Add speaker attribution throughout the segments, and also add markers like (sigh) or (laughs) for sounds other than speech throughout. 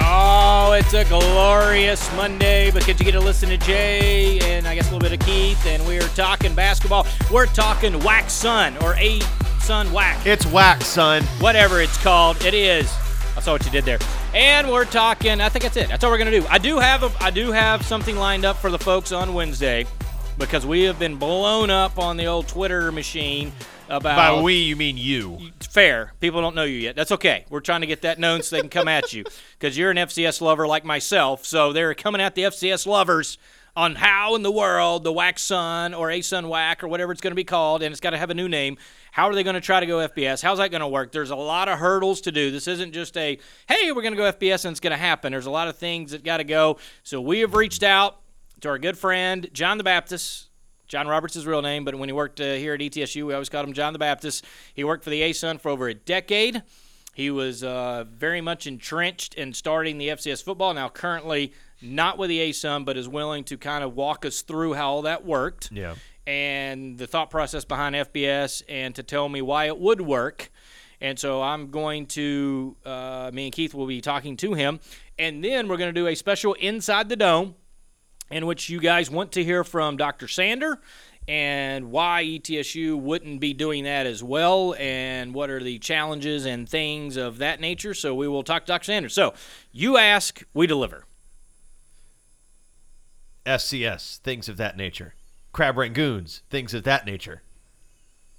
Speaker 1: Oh, it's a glorious Monday because you get to listen to Jay and I guess a little bit of Keith, and we are talking basketball. We're talking Wax Sun or A Sun Whack,
Speaker 2: It's whack, Sun.
Speaker 1: whatever it's called. It is. I saw what you did there. And we're talking. I think that's it. That's all we're gonna do. I do have a. I do have something lined up for the folks on Wednesday because we have been blown up on the old Twitter machine about.
Speaker 2: By we, you mean you.
Speaker 1: fair. People don't know you yet. That's okay. We're trying to get that known so they can come at you because you're an FCS lover like myself. So they're coming at the FCS lovers on how in the world the Wax Sun or A Sun Whack or whatever it's going to be called, and it's got to have a new name. How are they going to try to go FBS? How's that going to work? There's a lot of hurdles to do. This isn't just a hey, we're going to go FBS and it's going to happen. There's a lot of things that got to go. So we have reached out to our good friend John the Baptist. John Roberts is his real name, but when he worked uh, here at ETSU, we always called him John the Baptist. He worked for the ASUN for over a decade. He was uh, very much entrenched in starting the FCS football. Now, currently not with the ASUN, but is willing to kind of walk us through how all that worked
Speaker 2: Yeah.
Speaker 1: and the thought process behind FBS and to tell me why it would work. And so I'm going to, uh, me and Keith will be talking to him. And then we're going to do a special Inside the Dome in which you guys want to hear from Dr. Sander and why ETSU wouldn't be doing that as well and what are the challenges and things of that nature. So we will talk to Dr. Sander. So you ask, we deliver.
Speaker 2: SCS, things of that nature. Crab rangoons, things of that nature.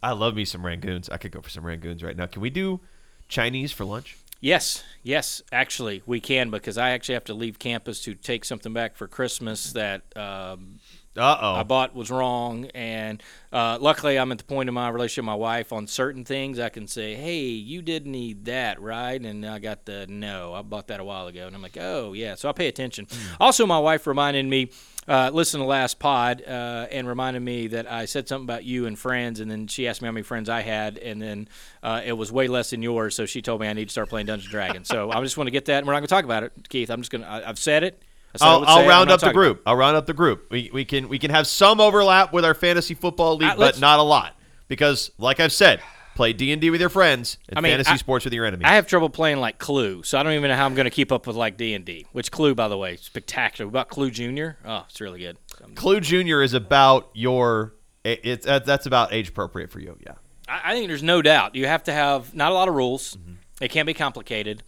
Speaker 2: I love me some rangoons. I could go for some rangoons right now. Can we do Chinese for lunch?
Speaker 1: Yes, yes, actually, we can because I actually have to leave campus to take something back for Christmas that um,
Speaker 2: Uh
Speaker 1: I bought was wrong. And uh, luckily, I'm at the point in my relationship with my wife on certain things I can say, hey, you did need that, right? And I got the no, I bought that a while ago. And I'm like, oh, yeah. So I pay attention. Also, my wife reminded me. Uh, listen to last pod uh, and reminded me that I said something about you and friends, and then she asked me how many friends I had, and then uh, it was way less than yours. So she told me I need to start playing Dungeons and Dragons. so I just want to get that, and we're not going to talk about it, Keith. I'm just going to. I've said it. I said I
Speaker 2: I'll, I'll round up the
Speaker 1: talking about
Speaker 2: group. I'll round up the group. We, we can we can have some overlap with our fantasy football league,
Speaker 1: Uh,
Speaker 2: but not a lot because, like I've said, play D and D with your friends and
Speaker 1: I mean,
Speaker 2: fantasy
Speaker 1: I-
Speaker 2: sports with your enemies.
Speaker 1: I have trouble playing like Clue, so I don't even know how I'm going to keep up with like D and D. Which Clue, by the way, spectacular. What about Clue Junior? Oh, it's really good. Um,
Speaker 2: Clue Junior is about your. It's that- that's about age appropriate for you. Yeah.
Speaker 1: I, I think there's no doubt you have to have not a lot of rules. It can't be complicated,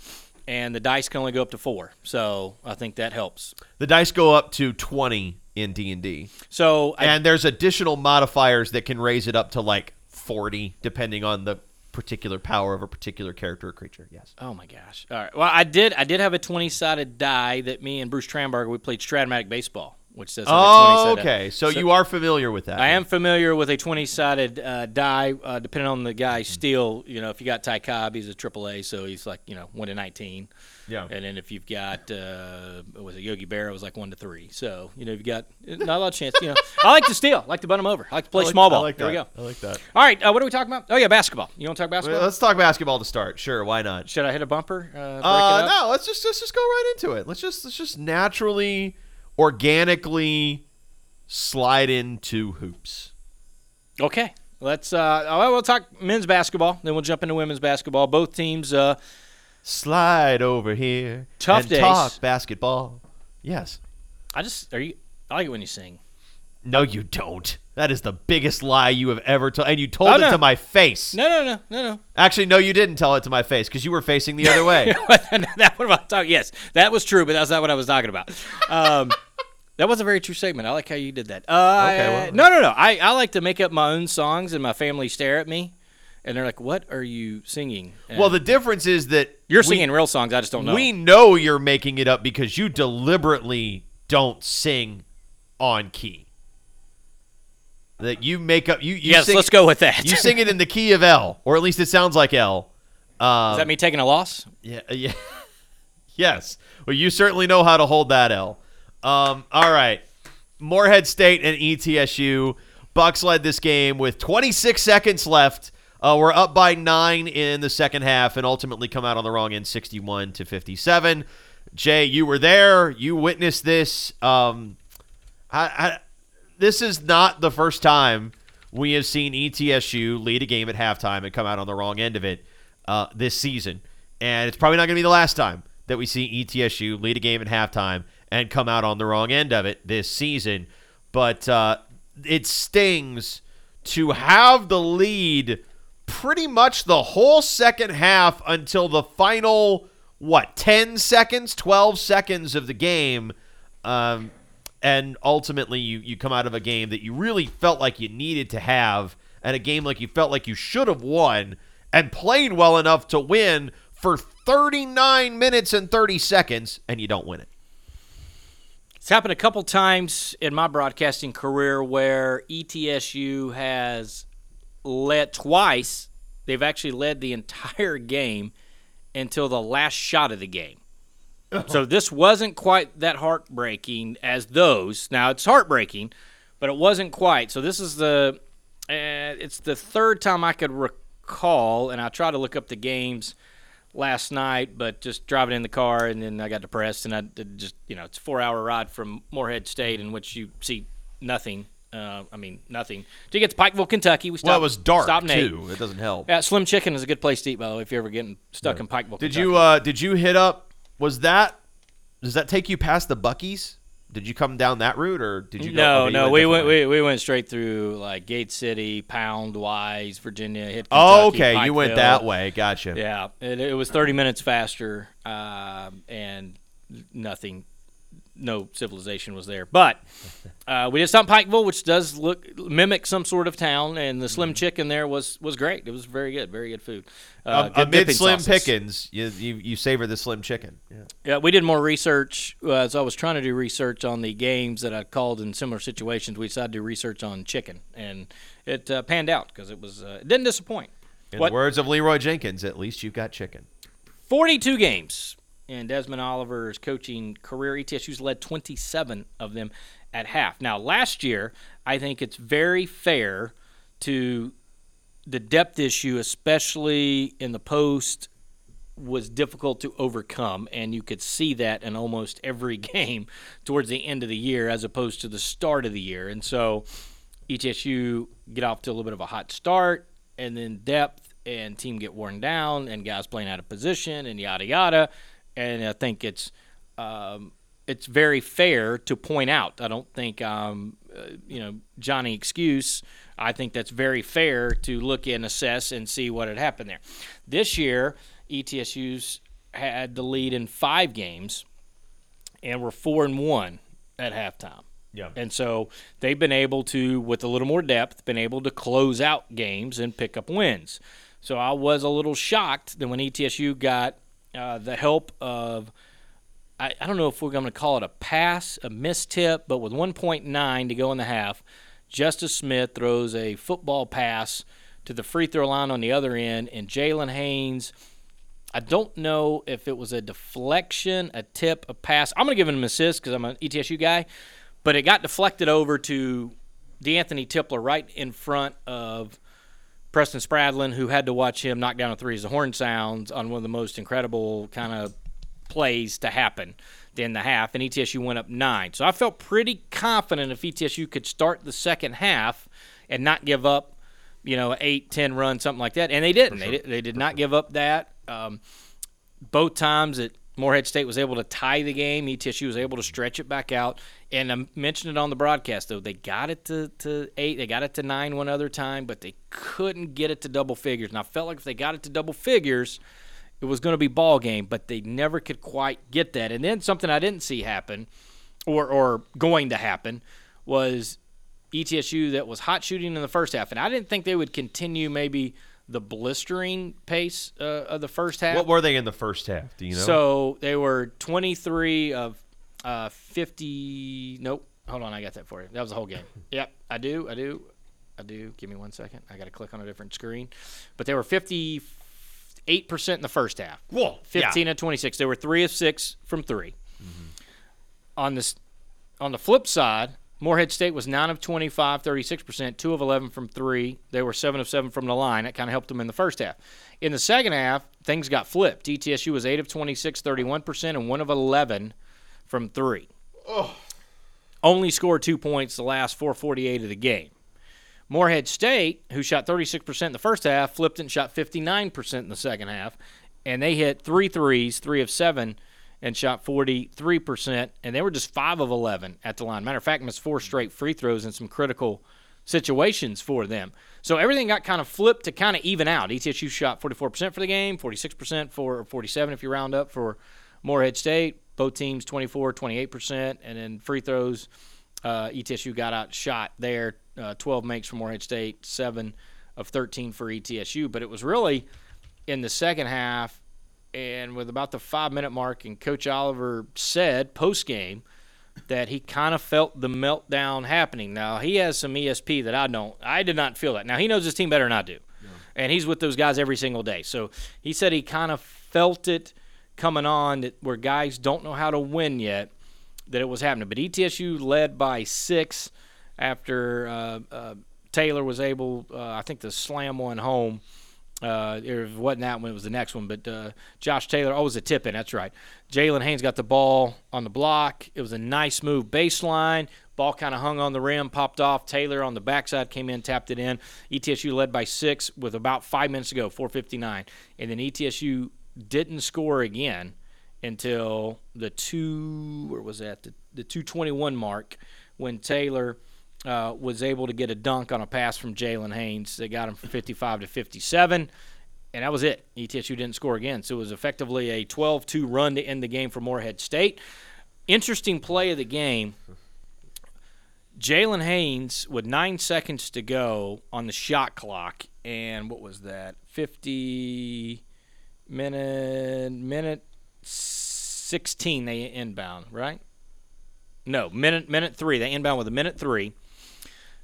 Speaker 1: and the dice can only go up to four. So I think that helps.
Speaker 2: The dice go up to twenty in D and D.
Speaker 1: So I,
Speaker 2: and there's additional modifiers that can raise it up to like 40 depending on the particular power of a particular character or creature yes
Speaker 1: oh my gosh! All right. Well, I did. I did have a 20 sided die that me and Bruce Tramberger we played Strat-O-Matic baseball, which says
Speaker 2: oh
Speaker 1: 20-sided
Speaker 2: okay so, you are familiar with that
Speaker 1: I am familiar with a 20 sided uh, die, uh, depending on the guy's steel. You know, if you got Ty Cobb, he's a AAA, so he's like, you know, 1 to 19.
Speaker 2: Yeah.
Speaker 1: And then if you've got, uh, was it Yogi Berra, it was like 1 to 3. So, you know, you've got not a lot of chance. You know, I like to steal, I like to butt him over. I like to play
Speaker 2: like-
Speaker 1: small ball.
Speaker 2: I like
Speaker 1: Here we go.
Speaker 2: that. i like that
Speaker 1: All right, uh, what are we talking about? Oh, yeah, basketball. You want to talk basketball?
Speaker 2: Well, let's talk basketball to start sure why not
Speaker 1: Should I hit a bumper? Uh,
Speaker 2: uh, no let's just let's just go right into it let's just let's just naturally organically slide into hoops
Speaker 1: Okay. Let's, uh, oh, we'll talk men's basketball, then we'll jump into women's basketball. Both teams, uh,
Speaker 2: slide over here
Speaker 1: Tough days.
Speaker 2: talk basketball yes
Speaker 1: I just, are you, I like it when you sing.
Speaker 2: no you don't that is the biggest lie you have ever told and you told
Speaker 1: Oh,
Speaker 2: it
Speaker 1: no.
Speaker 2: to my face
Speaker 1: No, no, no, no, no.
Speaker 2: Actually, no, you didn't tell it to my face because you were facing the other way.
Speaker 1: that what I talking? Yes, that was true, but that's not what I was talking about. Um, that was a very true statement. I like how you did that. Uh,
Speaker 2: Okay, well-
Speaker 1: no, no, no. I, I like to make up my own songs, and my family stare at me, and they're like, "What are you singing?" And
Speaker 2: well, the difference is that
Speaker 1: you're
Speaker 2: we-
Speaker 1: singing real songs. I just don't know.
Speaker 2: We know you're making it up because you deliberately don't sing on key. That you make up. You, you
Speaker 1: yes,
Speaker 2: sing,
Speaker 1: let's go with that.
Speaker 2: You sing it in the key of L, or at least it sounds like L. Um,
Speaker 1: Is that me taking a loss?
Speaker 2: Yeah, yeah. (laughs) yes. Well, you certainly know how to hold that L. Um, all right. Morehead State and ETSU. Bucks led this game with 26 seconds left. Uh, we're up by nine in the second half and ultimately come out on the wrong end 61 to 57. Jay, you were there. You witnessed this. Um, I, I, this is not the first time we have seen ETSU lead a game at halftime and come out on the wrong end of it uh, this season. And it's probably not going to be the last time that we see ETSU lead a game at halftime and come out on the wrong end of it this season. But uh, it stings to have the lead pretty much the whole second half until the final, what, 10 seconds, 12 seconds of the game. Um, and ultimately, you, you come out of a game that you really felt like you needed to have, and a game like you felt like you should have won, and played well enough to win for 39 minutes and 30 seconds, and you don't win it.
Speaker 1: It's happened a couple times in my broadcasting career where ETSU has led twice. They've actually led the entire (laughs) game until the last shot of the game. so (laughs) this wasn't quite that heartbreaking as those. Now it's heartbreaking, but it wasn't quite. So this is the uh, it's the third time I could recall, and I try to look up the games last night, but just driving in the car, and then I got depressed, and I did just you know it's a four hour ride from Morehead State in which you see nothing. Uh, I mean nothing. To get to Pikeville, Kentucky, we stopped.
Speaker 2: Well, it was dark,
Speaker 1: stopped
Speaker 2: too. It doesn't help.
Speaker 1: Yeah, Slim Chicken is a good place to eat, by the way, if you're ever getting stuck in Pikeville.
Speaker 2: Did
Speaker 1: Kentucky.
Speaker 2: you uh did you hit up was that does that take you past the Buc-ee's? Did you come down that route or did you go
Speaker 1: no,
Speaker 2: you
Speaker 1: no, we went we, we went straight through like Gate City, Pound, Wise, Virginia. Hit
Speaker 2: Oh,
Speaker 1: Kentucky,
Speaker 2: okay, you went that way. Gotcha.
Speaker 1: Yeah, it, it was 30 minutes faster, um, and nothing, no civilization was there. But uh, we did stop Pikeville, which does look mimic some sort of town, and the
Speaker 2: Mm-hmm.
Speaker 1: Slim Chicken there was was great. It was very good, very good food. Uh,
Speaker 2: Um,
Speaker 1: good
Speaker 2: amid Slim
Speaker 1: sauces.
Speaker 2: Pickens, you, you you savor the Slim Chicken. Yeah.
Speaker 1: Yeah, we did more research uh, as I was trying to do research on the games that I called in similar situations. We decided to do research on chicken, and it uh, panned out because it was uh, it didn't disappoint.
Speaker 2: In
Speaker 1: What-
Speaker 2: the words of Leroy Jenkins, at least you've got chicken.
Speaker 1: 42 games in Desmond Oliver's coaching career. ETSU's led 27 of them at half. Now, last year, I think it's very fair to the depth issue, especially in the post, was difficult to overcome, and you could see that in almost every (laughs) game towards the end of the year as opposed to the start of the year. And so ETSU get off to a little bit of a hot start, and then depth and team get worn down, and guys playing out of position, and yada yada. And I think it's um, it's very fair to point out. I don't think um, uh, you know Johnny excuse. I think that's very fair to look and assess and see what had happened there. This year, ETSU's had the lead in five games, and we're four and one at halftime.
Speaker 2: Yeah.
Speaker 1: And so they've been able to, with a little more depth, been able to close out games and pick up wins. So I was a little shocked that when ETSU got uh, the help of, I, I don't know if we're going to call it a pass, a mistip, but with 1.9 to go in the half, Justice Smith throws a football pass to the free throw line on the other end, and Jalen Haynes. I don't know if it was a deflection, a tip, a pass. I'm going to give him an assist because I'm an ETSU guy, but it got deflected over to DeAnthony Tipler right in front of Preston Spradlin, who had to watch him knock down a three as the horn sounds on one of the most incredible kind of plays to happen in the half, and ETSU went up nine. So I felt pretty confident if ETSU could start the second half and not give up, you know, eight, ten runs, something like that, and they didn't. They, did, they did not give up that. Um, both times that Morehead State was able to tie the game, ETSU was able to stretch it back out. And I mentioned it on the broadcast, though. They got it to, to eight, they got it to nine one other time, but they couldn't get it to double figures. And I felt like if they got it to double figures, it was going to be ball game, but they never could quite get that. And then something I didn't see happen, or or going to happen, was ETSU that was hot shooting in the first half, and I didn't think they would continue maybe the blistering pace uh, of the first half.
Speaker 2: What were they in the first half? Do you know?
Speaker 1: So they were 23 of uh, 50. Nope. Hold on, I got that for you. That was the whole game. (laughs) Yep, I do. I do. I do. Give me one second. I got to click on a different screen. But they were 58% in the first half.
Speaker 2: Whoa,
Speaker 1: 15 and 26. They were 3 of 6 from 3. On this on the flip side, Morehead State was 9 of 25, 36%, 2 of 11 from 3. They were 7 of 7 from the line. That kind of helped them in the first half. In the second half, things got flipped. ETSU was 8 of 26, 31%, and 1 of 11 from 3. Only scored 2 points the last 448 of the game. Morehead State, who shot 36% in the first half, flipped and shot 59% in the second half, and they hit three threes, 3 of 7 and shot 43%, and they were just 5 of 11 at the line. Matter of fact, missed four straight free throws in some critical situations for them. So everything got kind of flipped to kind of even out. ETSU shot 44% for the game, 46% for 47 if you round up for Morehead State. Both teams 24, 28%, and then free throws. Uh, ETSU got out shot there. Uh, 12 makes for Morehead State, 7 of 13 for ETSU. But it was really in the second half and with about the five minute mark, and Coach Oliver said post game that he kind of felt the meltdown happening. Now he has some ESP that I don't. I did not feel that. Now he knows his team better than I do, and he's with those guys every single day. So he said he kind of felt it coming on that where guys don't know how to win yet that it was happening. But ETSU led by six after uh, uh, Taylor was able, uh, I think, to slam one home. Uh, it wasn't that one; it was the next one. But uh, Josh Taylor, oh, it was a tip in. That's right. Jalen Haynes got the ball on the block. It was a nice move baseline. Ball kind of hung on the rim, popped off. Taylor on the backside came in, tapped it in. ETSU led by six with about five minutes to go, 4:59, and then ETSU didn't score again until the two. Where was that? The, the 221 mark when Taylor uh, was able to get a dunk on a pass from Jalen Haynes. They got him from 55 to 57, and that was it. ETSU didn't score again. So it was effectively a 12 2 run to end the game for Morehead State. Interesting play of the game. Jalen Haynes, with nine seconds to go on the shot clock, and what was that? 50 minute, minute 16, they inbound, right? No, minute minute three. They inbound with a minute three.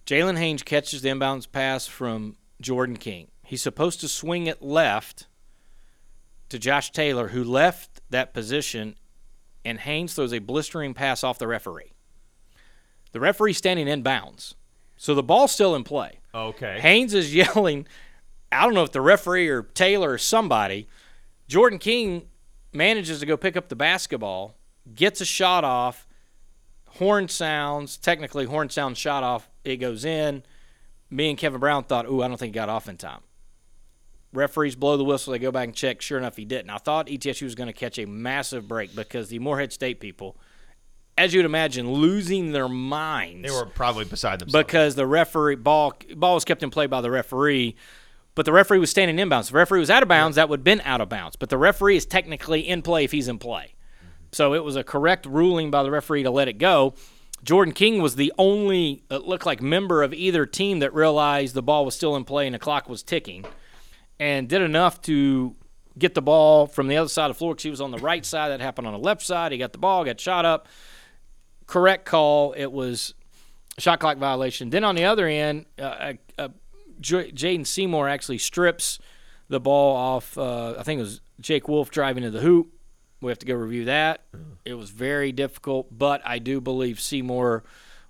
Speaker 1: Jalen Haynes catches the inbounds pass from Jordan King. He's supposed to swing it left to Josh Taylor, who left that position, and Haynes throws a blistering pass off the referee. The referee standing in bounds. So the ball's still in play.
Speaker 2: Okay.
Speaker 1: Haynes is (laughs) yelling, I don't know if the referee or Taylor or somebody. Jordan King manages to go pick up the basketball, gets a shot off, horn sounds, technically horn sounds shot off, it goes in. Me and Kevin Brown thought, ooh, I don't think he got off in time. Referees blow the whistle, they go back and check. Sure enough, he didn't. I thought ETSU was going to catch a massive break because the Morehead State people, as you'd imagine, losing their minds
Speaker 2: They were probably beside themselves.
Speaker 1: because the referee ball ball was kept in play by the referee, but the referee was standing in bounds. If the referee was out of bounds, that would have been out of bounds. But the referee is technically in play if he's in play. So it was a correct ruling by the referee to let it go. Jordan King was the only it looked like member of either team that realized the ball was still in play and the clock was ticking, and did enough to get the ball from the other side of the floor because he was on the right side. That happened on the left side. He got the ball, got shot up. Correct call. It was shot clock violation. Then on the other end, uh, uh, J- Jaden Seymour actually strips the ball off. Uh, I think it was Jake Wolf driving to the hoop. We have to go review that. It was very difficult, but I do believe Seymour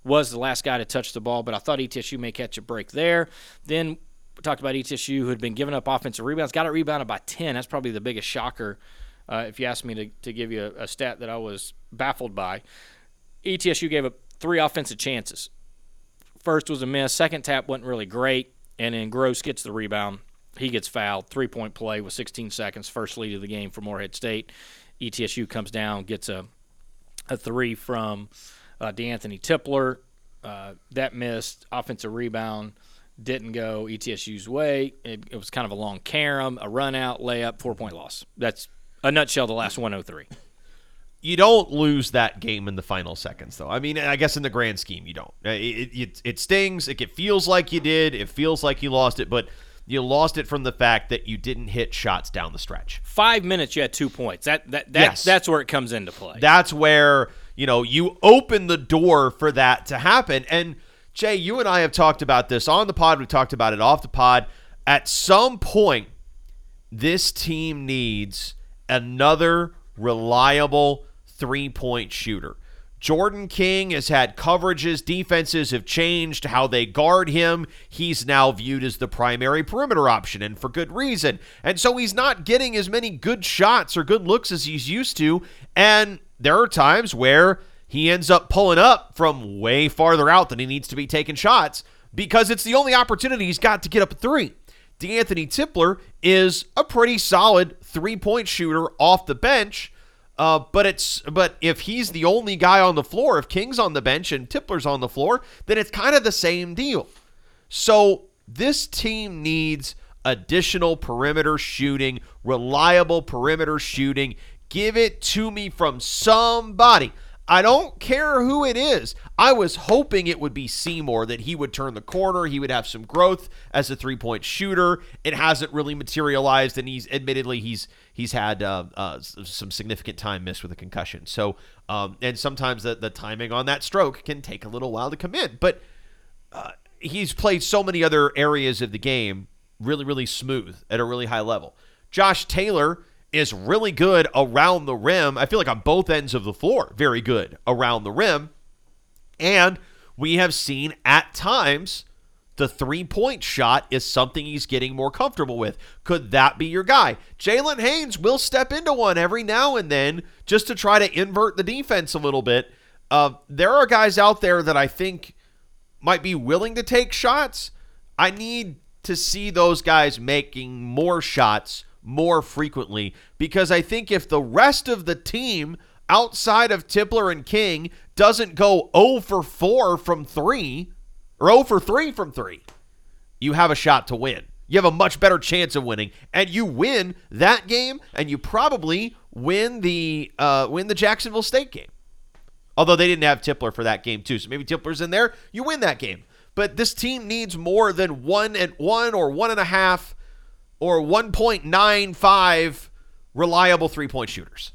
Speaker 1: was the last guy to touch the ball. But I thought ETSU may catch a break there. Then we talked about ETSU who had been giving up offensive rebounds, got it rebounded by 10. That's probably the biggest shocker. Uh, if you ask me to, to give you a, a stat that I was baffled by, ETSU gave up three offensive chances. First was a miss. Second tap wasn't really great. And then Gross gets the rebound. He gets fouled. Three point play with 16 seconds. First lead of the game for Morehead State. ETSU comes down, gets a, a three from uh, DeAnthony Tipler. Uh, that missed. Offensive rebound didn't go ETSU's way. It, it was kind of a long carom, a run out, layup, four point loss. That's a nutshell, the last 103.
Speaker 2: you don't lose that game in the final seconds, though. I mean, I guess in the grand scheme, you don't. It, it, it stings. It feels like you did. It feels like you lost it, but you lost it from the fact that you didn't hit shots down the stretch.
Speaker 1: Five minutes, you had two points. That, that, that
Speaker 2: Yes.
Speaker 1: That's where it comes into play.
Speaker 2: That's where, you know, you open the door for that to happen. And Jay, you and I have talked about this on the pod. We've talked about it off the pod. At some point, this team needs another reliable three point shooter. Jordan King has had coverages, defenses have changed how they guard him. He's now viewed as the primary perimeter option, and for good reason. And so he's not getting as many good shots or good looks as he's used to. And there are times where he ends up pulling up from way farther out than he needs to be taking shots because it's the only opportunity he's got to get up a three. DeAnthony Tipler is a pretty solid three point shooter off the bench. Uh, but it's but if he's the only guy on the floor, if King's on the bench and Tipler's on the floor, then it's kind of the same deal. So this team needs additional perimeter shooting, reliable perimeter shooting. Give it to me from somebody. I don't care who it is. I was hoping it would be Seymour, that he would turn the corner. He would have some growth as a three point shooter. It hasn't really materialized, and he's admittedly he's he's had uh, uh, some significant time missed with a concussion. So, um, and sometimes the, the timing on that stroke can take a little while to come in. But uh, he's played so many other areas of the game really, really smooth at a really high level. Josh Taylor is really good around the rim. I feel like on both ends of the floor, very good around the rim. And we have seen at times the three point shot is something he's getting more comfortable with. Could that be your guy? Jalen Haynes will step into one every now and then just to try to invert the defense a little bit. Uh, there are guys out there that I think might be willing to take shots. I need to see those guys making more shots more frequently because I think if the rest of the team outside of Tipler and King doesn't go 0 for 4 from 3 or 0 for 3 from 3, you have a shot to win. You have a much better chance of winning, and you win that game, and you probably win the uh, win the Jacksonville State game. Although they didn't have Tipler for that game too, so maybe Tipler's in there, you win that game. But this team needs more than one and one or one and a half or 1.95 reliable three point shooters.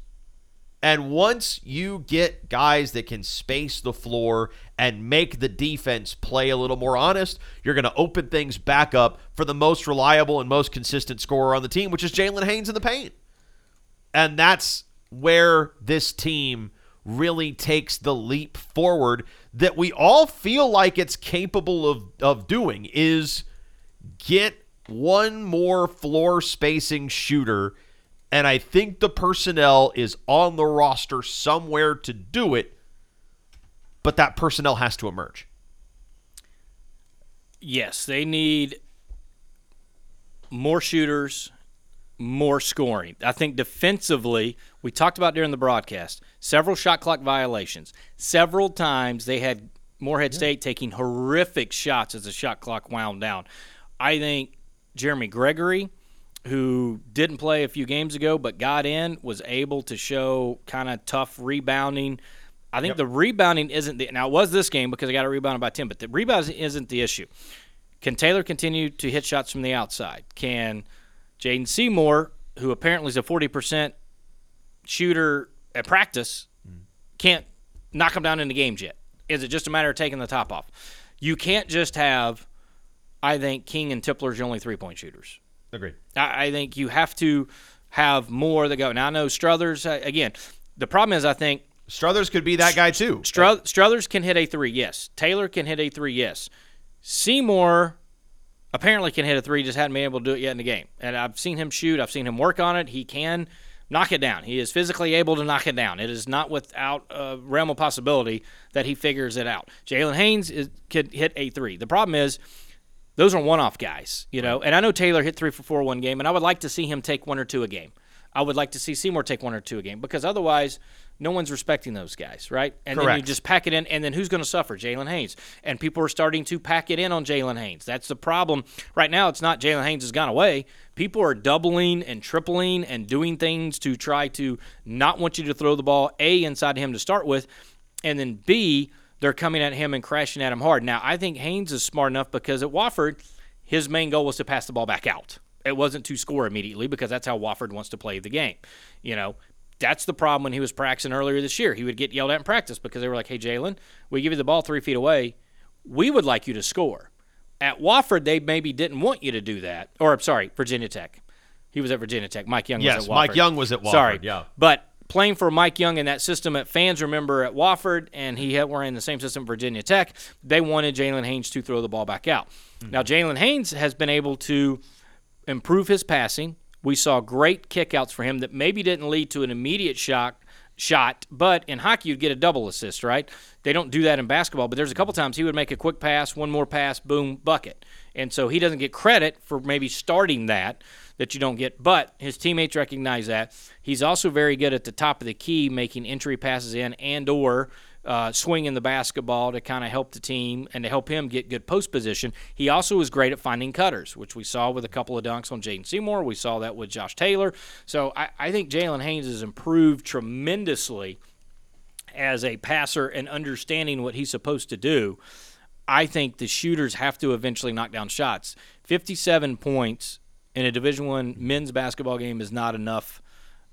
Speaker 2: And once you get guys that can space the floor and make the defense play a little more honest, you're going to open things back up for the most reliable and most consistent scorer on the team, which is Jalen Haynes in the paint. And that's where this team really takes the leap forward that we all feel like it's capable of, of doing is get one more floor spacing shooter, and I think the personnel is on the roster somewhere to do it, but that personnel has to emerge.
Speaker 1: Yes, they need more shooters, more scoring. I think defensively, we talked about during the broadcast, several shot clock violations. Several times they had Morehead yeah. State taking horrific shots as the shot clock wound down. I think Jeremy Gregory, who didn't play a few games ago but got in, was able to show kind of tough rebounding. I think yep. the rebounding isn't the now it was this game because I got a rebound by ten, but the rebound isn't the issue. Can Taylor continue to hit shots from the outside? Can Jaden Seymour, who apparently is a forty percent shooter at practice, mm. can't knock him down in the games yet? Is it just a matter of taking the top off? You can't just have I think King and Tipler's the only three point shooters.
Speaker 2: Agreed.
Speaker 1: I, I, think you have to have more that go. Now I know Struthers uh, again. The problem is I think
Speaker 2: Struthers could be that guy too.
Speaker 1: Struth- Struthers can hit a three, yes. Taylor can hit a three, yes. Seymour apparently can hit a three, just hadn't been able to do it yet in the game. And I've seen him shoot. I've seen him work on it. He can knock it down. He is physically able to knock it down. It is not without a realm of possibility that he figures it out. Jalen Haynes is, could hit a three. The problem is those are one-off guys, you know. And I know Taylor hit three for four one game, and I would like to see him take one or two a game. I would like to see Seymour take one or two a game because otherwise, no one's respecting those guys, right? And
Speaker 2: Correct.
Speaker 1: then you just pack it in, and then who's going to suffer? Jalen Haynes. And people are starting to pack it in on Jalen Haynes. That's the problem. Right now, it's not Jalen Haynes has gone away. People are doubling and tripling and doing things to try to not want you to throw the ball, A, inside him to start with, and then B, they're coming at him and crashing at him hard. Now, I think Haynes is smart enough because at Wofford, his main goal was to pass the ball back out. It wasn't to score immediately because that's how Wofford wants to play the game. You know, that's the problem when he was practicing earlier this year. He would get yelled at in practice because they were like, hey, Jalen, we give you the ball three feet away. We would like you to score. At Wofford, they maybe didn't want you to do that. Or, I'm sorry, Virginia Tech. He was at Virginia Tech. Mike Young
Speaker 2: yes,
Speaker 1: was at Wofford.
Speaker 2: Mike Young was at Wofford.
Speaker 1: Sorry.
Speaker 2: Yeah.
Speaker 1: But playing for Mike Young in that system at fans remember at Wofford, and he had, were in the same system at Virginia Tech. They wanted Jalen Haynes to throw the ball back out. Mm-hmm. Now Jalen Haynes has been able to improve his passing. We saw great kickouts for him that maybe didn't lead to an immediate shock shot, but in hockey you'd get a double assist, right? They don't do that in basketball, but there's a couple times he would make a quick pass, one more pass, boom, bucket. And so he doesn't get credit for maybe starting that that you don't get, but his teammates recognize that. He's also very good at the top of the key making entry passes in and or uh, swinging the basketball to kind of help the team and to help him get good post position. He also is great at finding cutters, which we saw with a couple of dunks on Jaden Seymour. We saw that with Josh Taylor. So I, I think Jalen Haynes has improved tremendously as a passer and understanding what he's supposed to do. I think the shooters have to eventually knock down shots. 57 points in a Division One men's basketball game is not enough,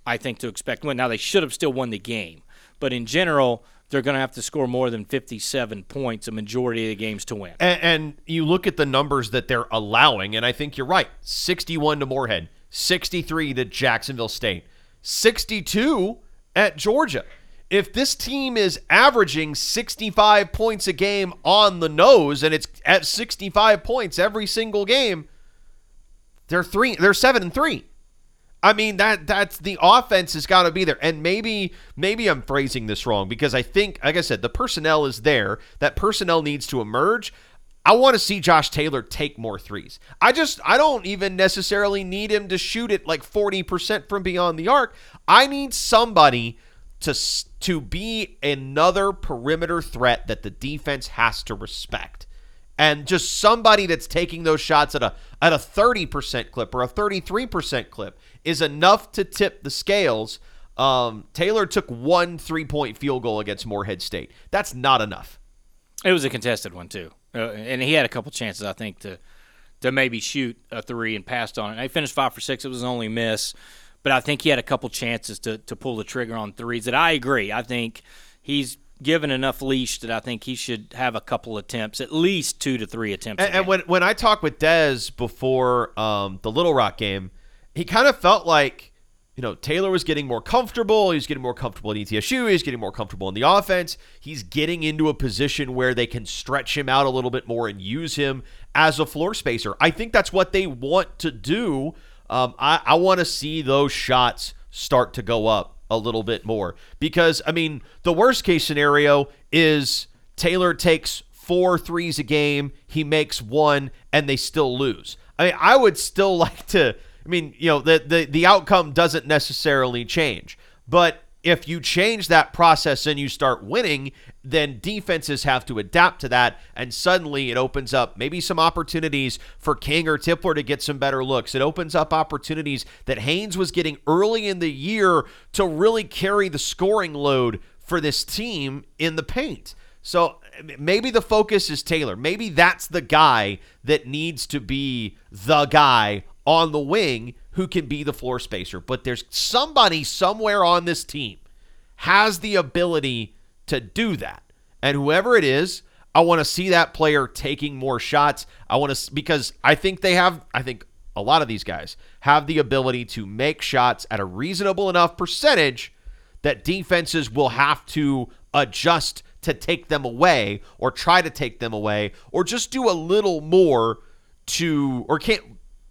Speaker 1: I think, to expect win. Now they should have still won the game, but in general, they're going to have to score more than 57 points a majority of the games to win.
Speaker 2: And, and, you look at the numbers that they're allowing, and I think you're right 61 to Morehead, 63 to Jacksonville State, 62 at Georgia. If this team is averaging 65 points a game on the nose and it's at 65 points every single game, they're three, they're seven and three. I mean that that's the offense has got to be there. And maybe maybe I'm phrasing this wrong because I think like I said the personnel is there. That personnel needs to emerge. I want to see Josh Taylor take more threes. I just I don't even necessarily need him to shoot it like 40% from beyond the arc. I need somebody to to be another perimeter threat that the defense has to respect and just somebody that's taking those shots at a at a 30% clip or a 33% clip is enough to tip the scales. Um, Taylor took one three point field goal against Morehead State. That's not enough.
Speaker 1: It was a contested one too, uh, and he had a couple chances I think to to maybe shoot a three and passed on it. He finished five for six. It was only miss, but I think he had a couple chances to to pull the trigger on threes. That I agree. I think he's given enough leash that I think he should have a couple attempts, at least two to three attempts.
Speaker 2: And, and when when I talked with Dez before um, the Little Rock game, he kind of felt like you know Taylor was getting more comfortable. He's getting more comfortable in ETSU. He's getting more comfortable in the offense. He's getting into a position where they can stretch him out a little bit more and use him as a floor spacer. I think that's what they want to do. Um, I, I want to see those shots start to go up a little bit more because I mean the worst case scenario is Taylor takes four threes a game, he makes one, and they still lose. I mean, I would still (laughs) like to. I mean, you know, the the the outcome doesn't necessarily change, but if you change that process and you start winning, then defenses have to adapt to that. And suddenly it opens up maybe some opportunities for King or Tipler to get some better looks. It opens up opportunities that Haynes was getting early in the year to really carry the scoring load for this team in the paint. So maybe the focus is Taylor. Maybe that's the guy that needs to be the guy on the wing who can be the floor spacer. But there's somebody somewhere on this team has the ability to do that. And whoever it is, I want to see that player taking more shots. I want to because I think they have I think a lot of these guys have the ability to make shots at a reasonable enough percentage that defenses will have to adjust to take them away or try to take them away or just do a little more to or can't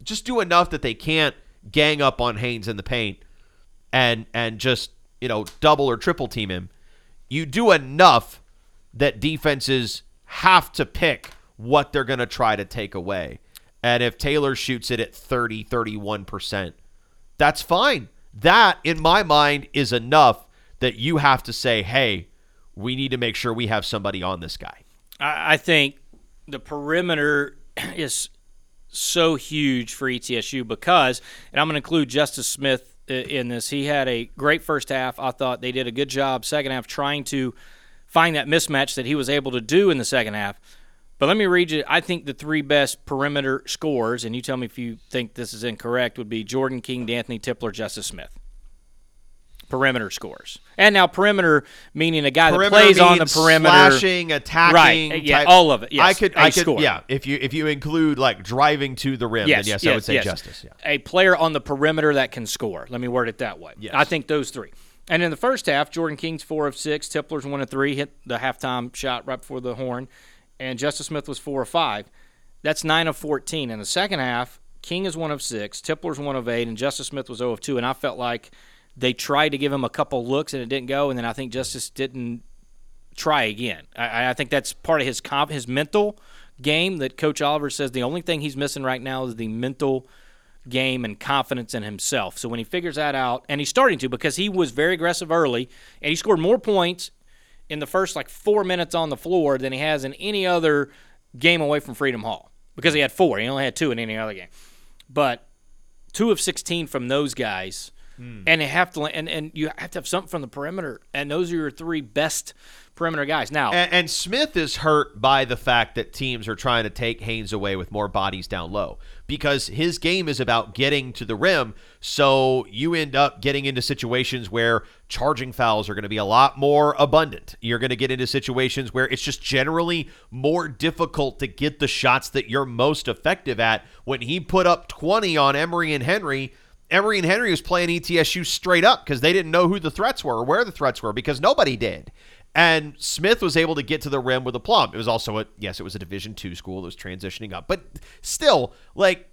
Speaker 2: just do enough that they can't gang up on Haynes in the paint and and just, you know, double or triple team him. You do enough that defenses have to pick what they're going to try to take away. And if Taylor shoots it at 30, 31%, that's fine. That, in my mind, is enough that you have to say, hey, we need to make sure we have somebody on this guy.
Speaker 1: I think the perimeter (clears throat) is so huge for ETSU because, and I'm going to include Justice Smith in this. He had a great first half. I thought they did a good job second half trying to find that mismatch that he was able to do in the second half. But let me read you. I think the three best perimeter scores, and you tell me if you think this is incorrect, would be Jordan King, D'Anthony Tipler, Justice Smith perimeter scores. And now perimeter meaning a guy perimeter that plays on the perimeter,
Speaker 2: slashing, attacking,
Speaker 1: right? Yeah, type. all of it. Yes,
Speaker 2: I could, I could,
Speaker 1: score.
Speaker 2: yeah. If you if you include like driving to the rim, yes, then yes, yes I would say
Speaker 1: yes.
Speaker 2: justice. Yeah.
Speaker 1: A player on the perimeter that can score. Let me word it that way. Yes. I think those three. And in the first half, Jordan King's four of six, Tipler's one of three, hit the halftime shot right before the horn, and Justice Smith was four of five. That's nine of 14. In the second half, King is one of six, Tipler's one of eight, and Justice Smith was 0 of two. And I felt like they tried to give him a couple looks and it didn't go, and then I think Justice didn't try again. I, I think that's part of his comp, his mental game that Coach Oliver says the only thing he's missing right now is the mental game and confidence in himself. So when he figures that out, and he's starting to because he was very aggressive early, and he scored more points in the first like four minutes on the floor than he has in any other game away from Freedom Hall because he had four. He only had two in any other game. But two of 16 from those guys. Hmm. And they have to, and, and you have to have something from the perimeter, and those are your three best perimeter guys. Now,
Speaker 2: And, and Smith is hurt by the fact that teams are trying to take Haynes away with more bodies down low because his game is about getting to the rim. So you end up getting into situations where charging fouls are going to be a lot more abundant. You're going to get into situations where it's just generally more difficult to get the shots that you're most effective at. When he put up 20 on Emory and Henry, Emory and Henry was playing ETSU straight up because they didn't know who the threats were or where the threats were because nobody did. And Smith was able to get to the rim with a plum. It was also a yes, it was a Division two school that was transitioning up, but still, like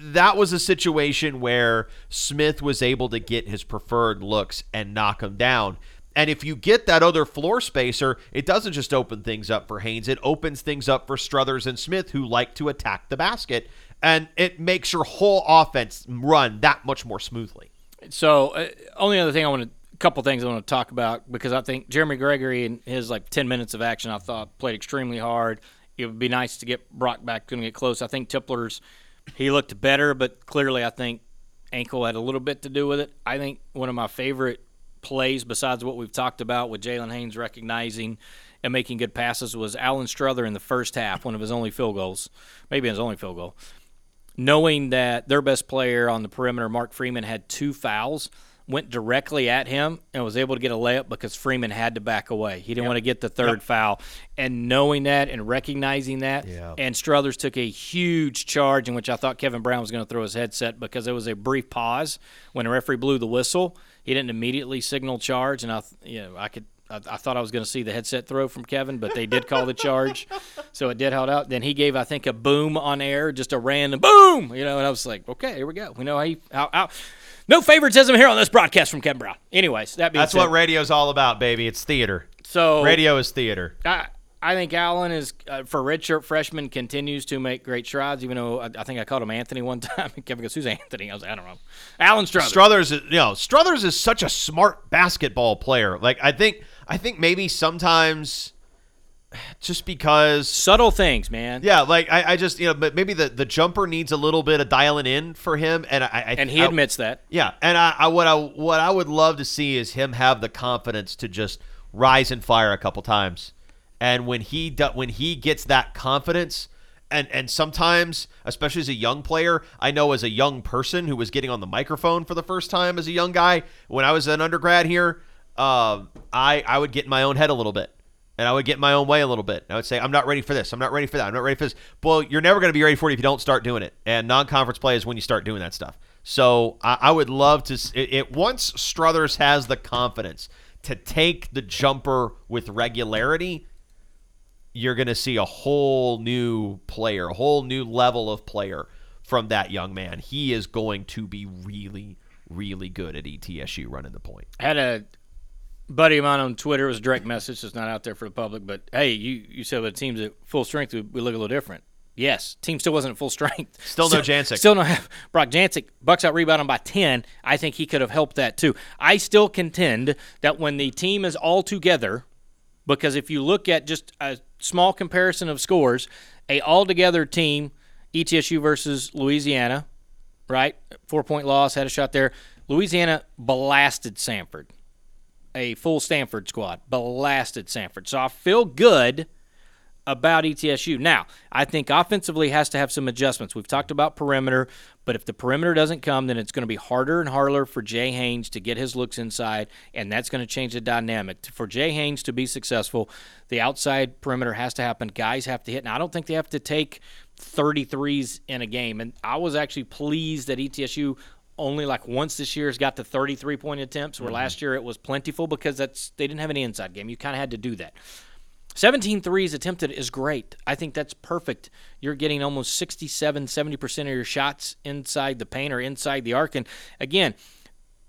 Speaker 2: that was a situation where Smith was able to get his preferred looks and knock him down. And if you get that other floor spacer, it doesn't just open things up for Haynes, it opens things up for Struthers and Smith who like to attack the basket. And it makes your whole offense run that much more smoothly.
Speaker 1: So, uh, only other thing I want to, a couple things I want to talk about because I think Jeremy Gregory and his like 10 minutes of action, I thought played extremely hard. It would be nice to get Brock back, going to get close. I think Tipler's, he looked better, but clearly I think ankle had a little bit to do with it. I think one of my favorite plays, besides what we've talked about with Jalen Haynes recognizing and making good passes, was Alan Struther in the first half, one of his only field goals, maybe his only field goal knowing that their best player on the perimeter, Mark Freeman, had two fouls, went directly at him and was able to get a layup because Freeman had to back away. He didn't want to get the third foul. And knowing that and recognizing that,
Speaker 2: Yeah.
Speaker 1: and Struthers took a huge charge in which I thought Kevin Brown was going to throw his headset because there was a brief pause when the referee blew the whistle. He didn't immediately signal charge, and I, you know, I could. I, I thought I was going to see the headset throw from Kevin, but they did call the charge, so it did hold out. Then he gave, I think, a boom on air, just a random boom, you know, and I was like, okay, here we go. We know how, he, how, how no favoritism here on this broadcast from Kevin Brown. Anyways, that being
Speaker 2: That's
Speaker 1: said,
Speaker 2: what radio's all about, baby. It's theater.
Speaker 1: so
Speaker 2: Radio is theater.
Speaker 1: I, I think Allen is uh, for redshirt freshman continues to make great strides. Even though I, I think I called him Anthony one (laughs) time, and Kevin goes, "Who's Anthony?" I was like, "I don't know." Allen Struthers.
Speaker 2: Struthers, is- you know, Struthers is such a smart basketball player. Like I think, I think maybe sometimes, just because,
Speaker 1: Subtle things, man.
Speaker 2: yeah, like I, I just, you know, but maybe the the jumper needs a little bit of dialing in for him, and I, I
Speaker 1: And he
Speaker 2: I-
Speaker 1: admits that.
Speaker 2: yeah, and I, I what I what I would love to see is him have the confidence to just rise and fire a couple times, and when he do, when he gets that confidence, and and sometimes, especially as a young player, I know as a young person who was getting on the microphone for the first time as a young guy when I was an undergrad here, uh, I I would get in my own head a little bit. And I would get in my own way a little bit. I would say, I'm not ready for this. I'm not ready for that. I'm not ready for this. Well, you're never going to be ready for it if you don't start doing it. And non conference play is when you start doing that stuff. So I, I would love to. It, it once Struthers has the confidence to take the jumper with regularity, you're going to see a whole new player, a whole new level of player from that young man. He is going to be really, really good at ETSU running the point.
Speaker 1: had a buddy of mine on Twitter. It was a direct message. It's not out there for the public. But hey, you you said the team's at full strength. We, we look a little different. Yes, team still wasn't at full strength. (laughs)
Speaker 2: Still no Jancic.
Speaker 1: Still have (laughs) Brock Jancic. Bucks out rebounding by ten. I think he could have helped that too. I still contend that when the team is all together, because if you look at just a small comparison of scores, a all together team, ETSU versus Louisiana, right? Four point loss, had a shot there. Louisiana blasted Samford a full Stanford squad, blasted Samford. So I feel good about ETSU. Now, I think offensively has to have some adjustments. We've talked about perimeter, but if the perimeter doesn't come, then it's going to be harder and harder for Jay Haynes to get his looks inside, and that's going to change the dynamic. For Jay Haynes to be successful, the outside perimeter has to happen. Guys have to hit, and I don't think they have to take 33s in a game. And I was actually pleased that ETSU only like once this year has got to 33 point attempts, where mm-hmm. last year it was plentiful because that's they didn't have any inside game. You kind of had to do that. 17 threes attempted is great. I think that's perfect. You're getting almost 67, 70% of your shots inside the paint or inside the arc. And again,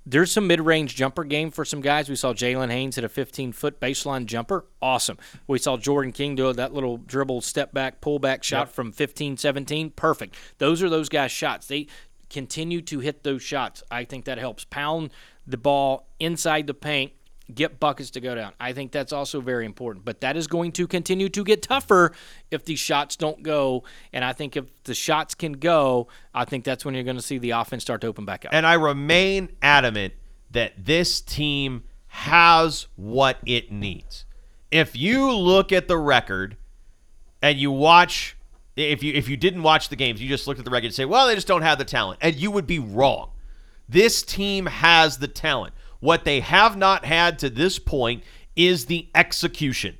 Speaker 1: there's some mid-range jumper game for some guys. We saw Jalen Haynes hit a 15-foot baseline jumper. Awesome. We saw Jordan King do that little dribble, step back, pull back shot
Speaker 2: Yep.
Speaker 1: from 15, 17. Perfect. Those are those guys' shots. They continue to hit those shots. I think that helps pound the ball inside the paint, get buckets to go down. I think that's also very important. But that is going to continue to get tougher if these shots don't go. And I think if the shots can go, I think that's when you're going to see the offense start to open back up.
Speaker 2: And I remain adamant that this team has what it needs. If you look at the record and you watch if you if you didn't watch the games, you just looked at the record and say, "Well, they just don't have the talent." And you would be wrong. This team has the talent. What they have not had to this point is the execution.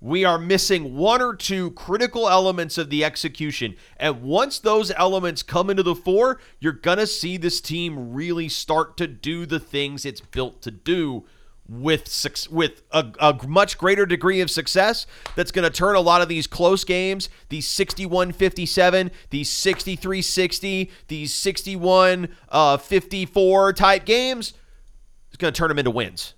Speaker 2: We are missing one or two critical elements of the execution. And once those elements come into the fore, you're going to see this team really start to do the things it's built to do with with a, a much greater degree of success that's going to turn a lot of these close games, these 61-57, these 63-60, these 61 uh, 54 type games, it's going to turn them into wins.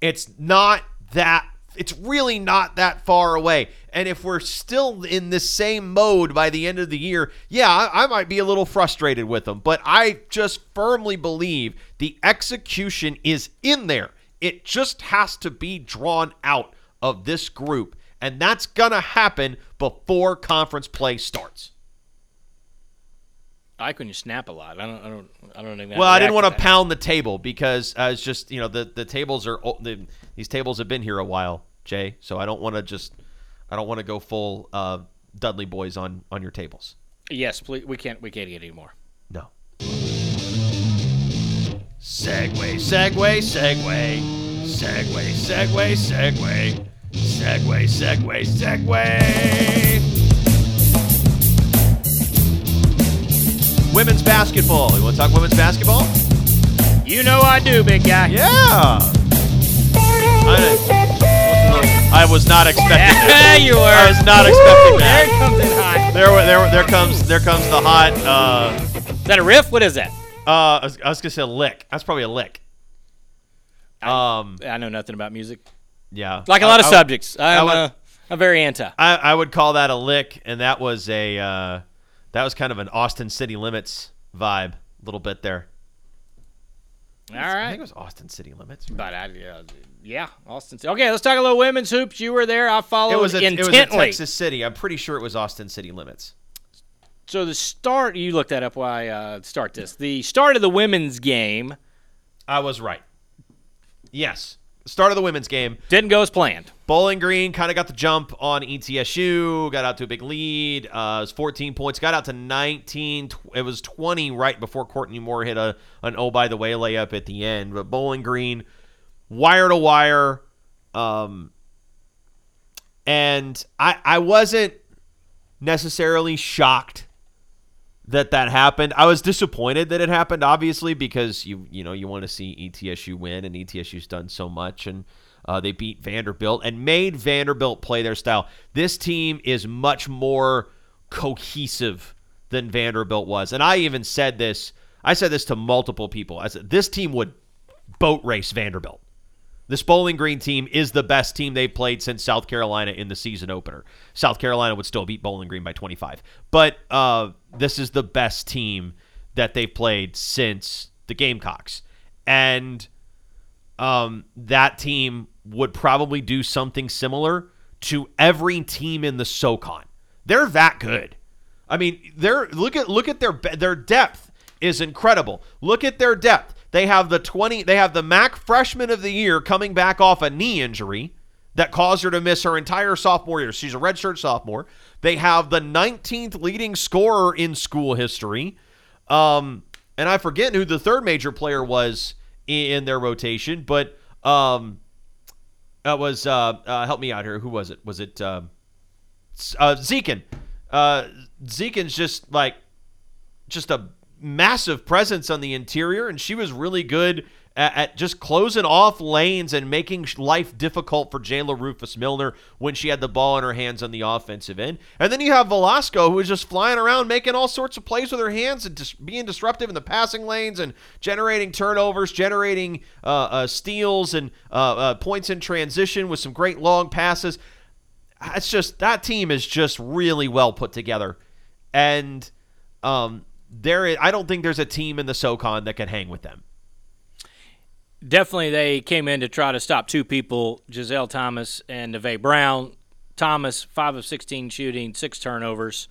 Speaker 2: It's not that it's really not that far away. And if we're still in the same mode by the end of the year, yeah, I, I might be a little frustrated with them. But I just firmly believe the execution is in there. It just has to be drawn out of this group. And that's going to happen before conference play starts.
Speaker 1: I you snap a lot. I don't. I don't. I don't think.
Speaker 2: Well, I didn't want to pound the table because I was just, you know, the the tables are the, these tables have been here a while, Jay. So I don't want to just, I don't want to go full uh, Dudley Boyz on on your tables.
Speaker 1: Yes, please. We can't. We can't get any more.
Speaker 2: No. Segue, segue, segue, segue, segue, segue, segue, segue, segue. Women's basketball. You want to talk women's basketball?
Speaker 1: You know I do, big guy.
Speaker 2: Yeah. I, I was not expecting (laughs) that.
Speaker 1: Yeah, you were.
Speaker 2: I was not expecting
Speaker 1: There it
Speaker 2: that.
Speaker 1: comes in hot.
Speaker 2: There, there, there comes, there comes the hot. Uh,
Speaker 1: Is that a riff? What is that?
Speaker 2: uh, I was, I was gonna say a lick. That's probably a lick. Um,
Speaker 1: I know nothing about music.
Speaker 2: yeah.
Speaker 1: Like a lot of
Speaker 2: I-
Speaker 1: subjects, I'm,
Speaker 2: would-
Speaker 1: uh, I'm very anti.
Speaker 2: I, I would call that a lick, and that was a, uh, that was kind of an Austin City Limits vibe, a little bit there.
Speaker 1: All right.
Speaker 2: I think it was Austin City Limits.
Speaker 1: But I, uh, yeah, Austin. City. Okay, let's talk a little women's hoops. You were there. I followed
Speaker 2: It was, a, it was a Texas City. I'm pretty sure it was Austin City Limits.
Speaker 1: So the start. You looked that up. Why uh, start this? The start of the women's game
Speaker 2: I was right. Yes. Start of the women's game.
Speaker 1: didn't go as planned.
Speaker 2: Bowling Green kind of got the jump on ETSU, got out to a big lead. Uh, it was 14 points, got out to 19. Tw- It was 20 right before Courtney Moore hit a an oh by the way layup at the end. But Bowling Green, wire to wire, um, and I I wasn't necessarily shocked that that happened. I was disappointed that it happened, obviously, because you you know you want to see ETSU win, and ETSU's done so much, and uh, they beat Vanderbilt and made Vanderbilt play their style. This team is much more cohesive than Vanderbilt was, and I even said this. I said this to multiple people. I said this team would boat race Vanderbilt. This Bowling Green team is the best team they've played since South Carolina in the season opener. South Carolina would still beat Bowling Green by 25. But uh, this is the best team that they've played since the Gamecocks. And um, that team would probably do something similar to every team in the SoCon. They're that good. I mean, they're look at look at their their depth is incredible. Look at their depth. They have the 20 they have the MAC freshman of the year coming back off a knee injury that caused her to miss her entire sophomore year. She's a redshirt sophomore. They have the 19th leading scorer in school history. Um, and I forget who the third major player was in their rotation, but um, that was uh, uh, help me out here. Who was it? Was it um, uh, Zekin? Uh, Zekin's just like just a massive presence on the interior, and she was really good at, at just closing off lanes and making life difficult for Jayla Rufus Milner when she had the ball in her hands on the offensive end. And then you have Velasco, who is just flying around making all sorts of plays with her hands and just being disruptive in the passing lanes and generating turnovers, generating uh, uh, steals and uh, uh, points in transition with some great long passes. It's just that team is just really well put together, and um, there is, I don't think there's a team in the SoCon that can hang with them.
Speaker 1: Definitely, they came in to try to stop two people, Giselle Thomas and Neve Brown. Thomas, 5 of 16 shooting, six turnovers.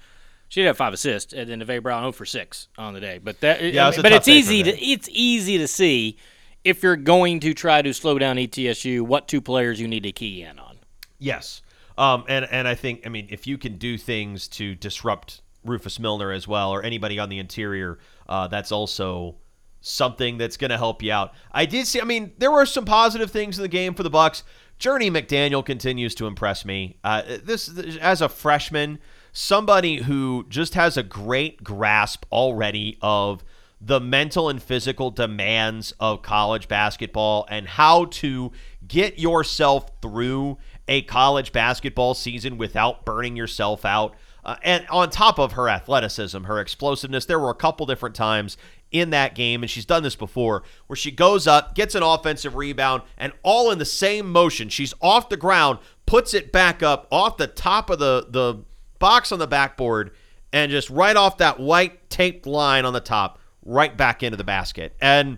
Speaker 1: She did have five assists, and then Neve Brown 0 for 6 on the day. But that,
Speaker 2: Yeah, was a
Speaker 1: but it's easy to it's easy to see if you're going to try to slow down ETSU what two players you need to key in on.
Speaker 2: Yes. Um, and, and I think, I mean, if you can do things to disrupt Rufus Milner as well or anybody on the interior, uh, that's also something that's going to help you out. I did see, I mean, there were some positive things in the game for the Bucks. Journey McDaniel continues to impress me. Uh, this, as a freshman, somebody who just has a great grasp already of the mental and physical demands of college basketball and how to get yourself through a college basketball season without burning yourself out. Uh, and on top of her athleticism, her explosiveness, there were a couple different times in that game, and she's done this before, where she goes up, gets an offensive rebound, and all in the same motion. She's off the ground, puts it back up off the top of the, the box on the backboard, and just right off that white taped line on the top, right back into the basket. And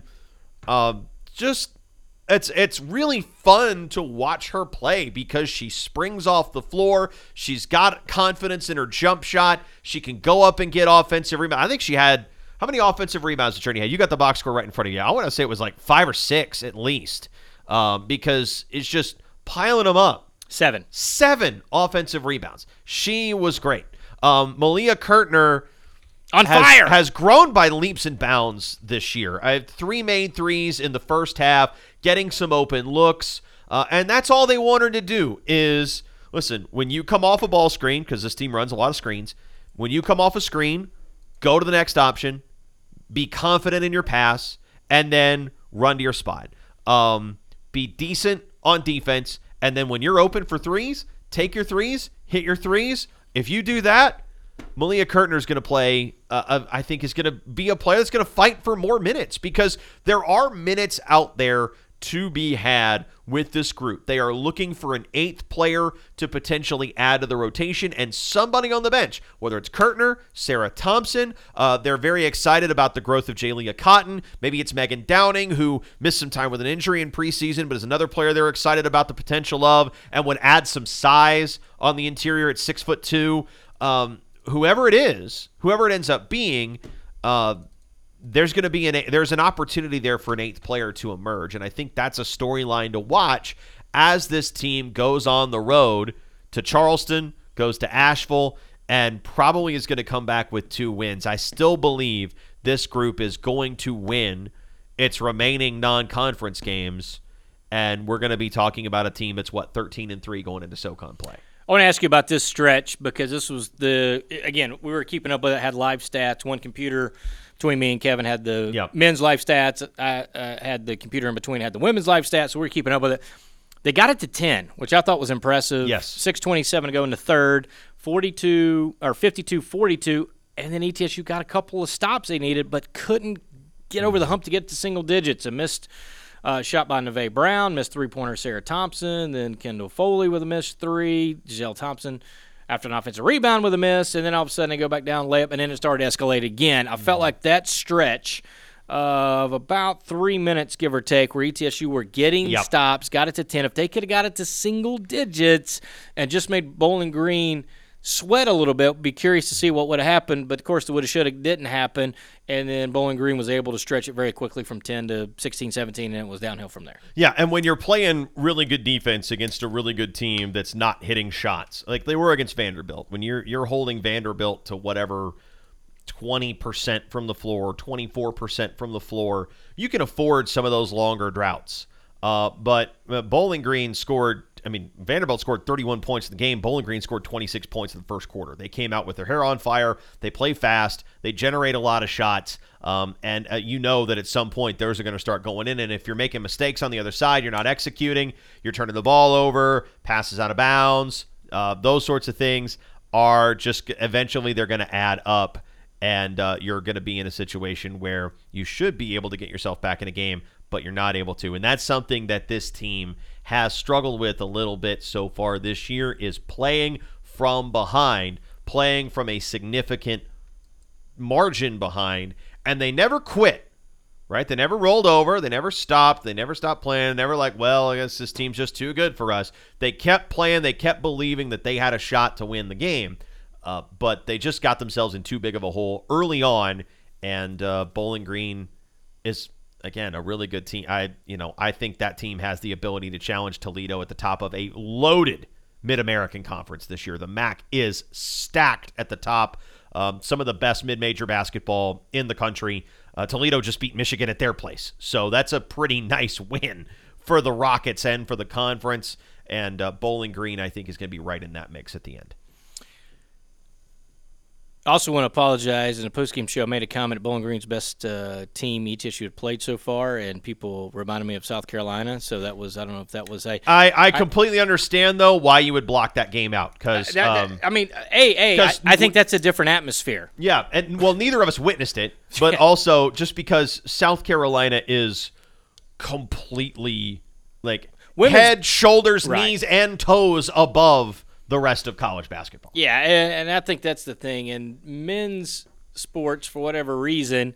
Speaker 2: um, just it's it's really fun to watch her play because she springs off the floor. She's got confidence in her jump shot. She can go up and get offensive rebound. I think she had how many offensive rebounds did Journey have? You got the box score right in front of you. I want to say it was like five or six at least, um, because it's just piling them up
Speaker 1: Seven.
Speaker 2: seven offensive rebounds. She was great. Um, Malia Kurtner
Speaker 1: On
Speaker 2: has,
Speaker 1: fire.
Speaker 2: has grown by leaps and bounds this year. I had three made threes in the first half, getting some open looks, uh, and that's all they want her to do. Is listen when you come off a ball screen because this team runs a lot of screens. When you come off a screen, go to the next option, be confident in your pass, and then run to your spot. Um, be decent on defense, and then when you're open for threes, take your threes, hit your threes. If you do that, Malia Kurtner is going to play. Uh, uh, I think is going to be a player that's going to fight for more minutes because there are minutes out there to be had with this group. They are looking for an eighth player to potentially add to the rotation and somebody on the bench, whether it's Kurtner, Sarah Thompson. Uh, they're very excited about the growth of Jalia Cotton. Maybe it's Megan Downing, who missed some time with an injury in preseason, but is another player they're excited about the potential of and would add some size on the interior at six foot two. Um, whoever it is, whoever it ends up being, uh, there's going to be an there's an opportunity there for an eighth player to emerge, and I think that's a storyline to watch as this team goes on the road to Charleston, goes to Asheville, and probably is going to come back with two wins. I still believe this group is going to win its remaining non-conference games, and we're going to be talking about a team that's what 13 and three going into SoCon play.
Speaker 1: I want to ask you about this stretch because this was the again we were keeping up with it. Had live stats. One computer between me and Kevin had the
Speaker 2: Yep.
Speaker 1: men's life stats. I uh, had the computer in between had the women's life stats. So we were keeping up with it. They got it to ten, which I thought was impressive.
Speaker 2: Yes.
Speaker 1: six twenty seven to go in the third, forty two or 52-42, and then ETSU got a couple of stops they needed, but couldn't get over the hump to get to single digits. A missed uh, shot by Neve Brown, missed three pointer Sarah Thompson, then Kendall Foley with a missed three, Giselle Thompson after an offensive rebound with a miss, and then all of a sudden they go back down layup, and then it started to escalate again. I felt mm-hmm. like that stretch of about three minutes, give or take, where ETSU were getting
Speaker 2: Yep.
Speaker 1: stops, got it to 10. If they could have got it to single digits and just made Bowling Green sweat a little bit, be curious to see what would have happened. But of course, the woulda, shoulda didn't happen. And then Bowling Green was able to stretch it very quickly from 10 to 16, 17, and it was downhill from there.
Speaker 2: Yeah, and when you're playing really good defense against a really good team that's not hitting shots, like they were against Vanderbilt, when you're you're holding Vanderbilt to whatever 20% from the floor, 24% from the floor, you can afford some of those longer droughts. Uh, but uh, Bowling Green scored I mean, Vanderbilt scored 31 points in the game. Bowling Green scored 26 points in the first quarter. They came out with their hair on fire. They play fast. They generate a lot of shots. Um, and uh, you know that at some point those are going to start going in. And if you're making mistakes on the other side, you're not executing, you're turning the ball over, passes out of bounds, uh, those sorts of things are just eventually they're going to add up. And uh, you're going to be in a situation where you should be able to get yourself back in a game, but you're not able to. And that's something that this team has struggled with a little bit so far this year is playing from behind, playing from a significant margin behind, and they never quit. Right? They never rolled over. They never stopped. They never stopped playing. Never like, well, I guess this team's just too good for us. They kept playing. They kept believing that they had a shot to win the game. Uh, but they just got themselves in too big of a hole early on, and uh, Bowling Green is again a really good team. I you know I think that team has the ability to challenge Toledo at the top of a loaded Mid American Conference this year. The MAC is stacked at the top. Um, some of the best mid major basketball in the country. Uh, Toledo just beat Michigan at their place, so that's a pretty (laughs) nice win for the Rockets and for the conference. And uh, Bowling Green, I think, is going to be right in that mix at the end.
Speaker 1: Also want to apologize. In a postgame show, I made a comment at Bowling Green's best uh, team ETSU had played so far, and people reminded me of South Carolina. So that was I don't know if that was a.
Speaker 2: I, I completely I, understand though why you would block that game out because um,
Speaker 1: I mean, a a I, I think that's a different atmosphere.
Speaker 2: Yeah, and well, neither of us witnessed it, but (laughs) also just because South Carolina is completely like Women's, head, shoulders, right. knees, and toes above the rest of college basketball.
Speaker 1: Yeah, and, and I think that's the thing. In men's sports, for whatever reason,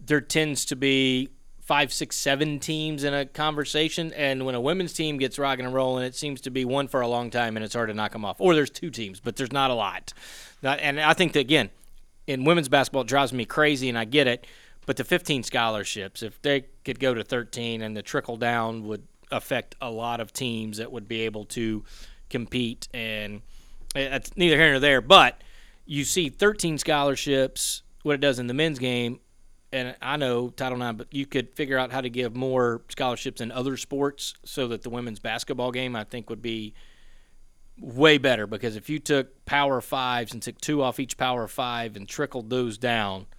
Speaker 1: there tends to be five, six, seven teams in a conversation, and when a women's team gets rocking and rolling, it seems to be one for a long time, and it's hard to knock them off. Or there's two teams, but there's not a lot. And I think that again, in women's basketball, it drives me crazy, and I get it. But the 15 scholarships, if they could go to 13, and the trickle down would affect a lot of teams that would be able to compete, and eh, that's neither here nor there. But you see 13 scholarships, what it does in the men's game, and I know Title IX, but you could figure out how to give more scholarships in other sports so that the women's basketball game, I think, would be way better because if you took Power Fives and took two off each Power Five and trickled those down –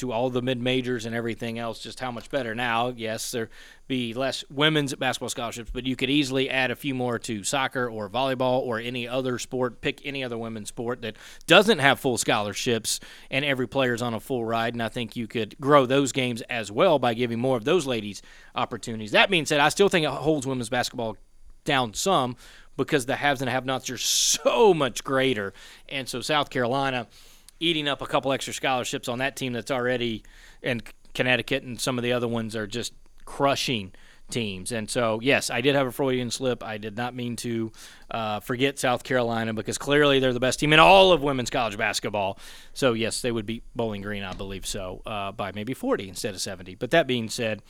Speaker 1: to all the mid majors and everything else, just how much better. Now, yes, there be less women's basketball scholarships, but you could easily add a few more to soccer or volleyball or any other sport. Pick any other women's sport that doesn't have full scholarships and every player's on a full ride. And I think you could grow those games as well by giving more of those ladies opportunities. That being said, I still think it holds women's basketball down some because the haves and have-nots are so much greater. And so South Carolina – eating up a couple extra scholarships on that team that's already and Connecticut and some of the other ones are just crushing teams. And so, yes, I did have a Freudian slip. I did not mean to uh, forget South Carolina because clearly they're the best team in all of women's college basketball. So, yes, they would beat Bowling Green, I believe so, uh, by maybe 40 instead of 70. But that being said,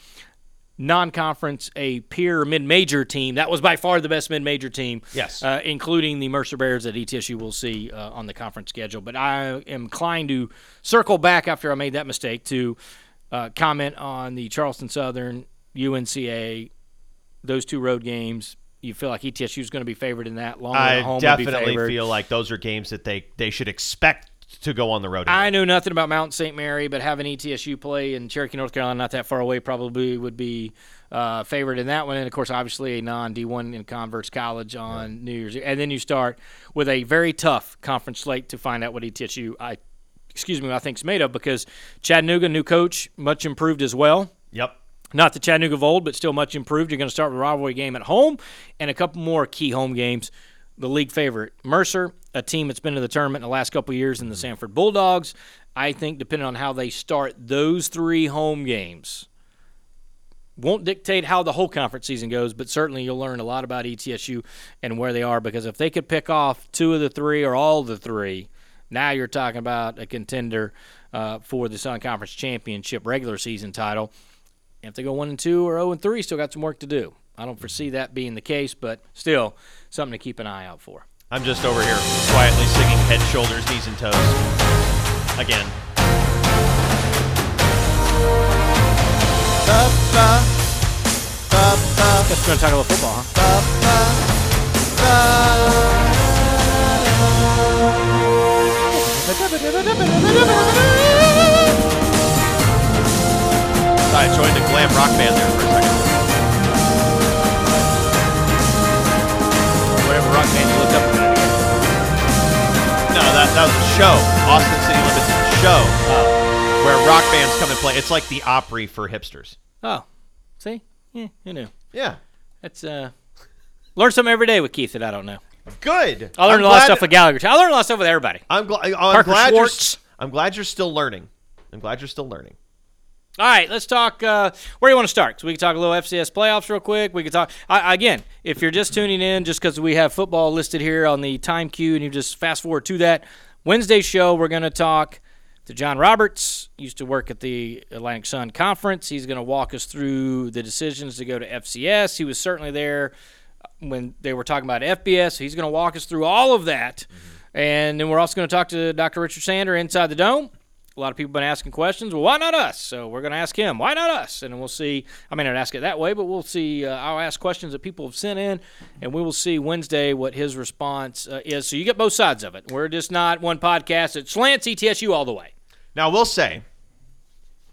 Speaker 1: non-conference, a peer mid-major team. That was by far the best mid-major team.
Speaker 2: Yes,
Speaker 1: uh, including the Mercer Bears that ETSU will see uh, on the conference schedule. But I am inclined to circle back after I made that mistake to uh, comment on the Charleston Southern UNCA, those two road games. You feel like ETSU is going to be favored in that. Long
Speaker 2: I definitely feel like those are games that they they should expect to go on the road.
Speaker 1: I know nothing about Mount St. Mary, but having ETSU play in Cherokee, North Carolina, not that far away, probably would be uh, favored in that one. And of course, obviously a non D1 in Converse College on. New Year's, and then you start with a very tough conference slate to find out what ETSU I excuse me I think is made of because Chattanooga, new coach, much improved as well.
Speaker 2: Yep.
Speaker 1: Not the Chattanooga of old, but still much improved. You're going to start with a rivalry game at home and a couple more key home games the league favorite. Mercer, a team that's been to the tournament in the last couple years, in the Samford Bulldogs. I think depending on how they start those three home games, won't dictate how the whole conference season goes, but certainly you'll learn a lot about ETSU and where they are because if they could pick off two of the three or all the three, now you're talking about a contender uh, for the Sun Conference Championship regular season title. If they go one and two or zero oh and three, still got some work to do. I don't foresee that being the case, but still something to keep an eye out for.
Speaker 2: I'm just over here quietly singing head, shoulders, knees, and toes. Again.
Speaker 1: Guess we're going to talk about football, huh?
Speaker 2: I joined a glam rock band there for a second.
Speaker 1: Rock band up.
Speaker 2: No, that, that was a show. Austin City Limits is a show where rock bands come and play. It's like the Opry for hipsters.
Speaker 1: Oh, see? Yeah, you knew.
Speaker 2: Yeah.
Speaker 1: That's uh, learn something every day with Keith that I don't know.
Speaker 2: Good.
Speaker 1: I learned
Speaker 2: I'm
Speaker 1: a lot of
Speaker 2: glad-
Speaker 1: stuff with Gallagher. I learned a lot of stuff with everybody.
Speaker 2: I'm, gl- I'm
Speaker 1: Parker
Speaker 2: glad you're.
Speaker 1: Schwartz.
Speaker 2: s- I'm glad you're still learning. I'm glad you're still learning.
Speaker 1: All right, let's talk. Uh, where do you want to start? So we can talk a little FCS playoffs real quick. We can talk I, again. If you're just tuning in, just because we have football listed here on the time cue, and you just fast forward to that Wednesday show, we're going to talk to John Roberts. Used to work at the Atlantic Sun Conference. He's going to walk us through the decisions to go to FCS. He was certainly there when they were talking about FBS. He's going to walk us through all of that. And then we're also going to talk to Dr. Richard Sander inside the dome. A lot of people have been asking questions. Well, why not us? So we're going to ask him, why not us? And we'll see. I may not ask it that way, but we'll see. Uh, I'll ask questions that people have sent in, and we will see Wednesday what his response uh, is. So you get both sides of it. We're just not one podcast. It's slants ETSU all the way.
Speaker 2: Now we'll say.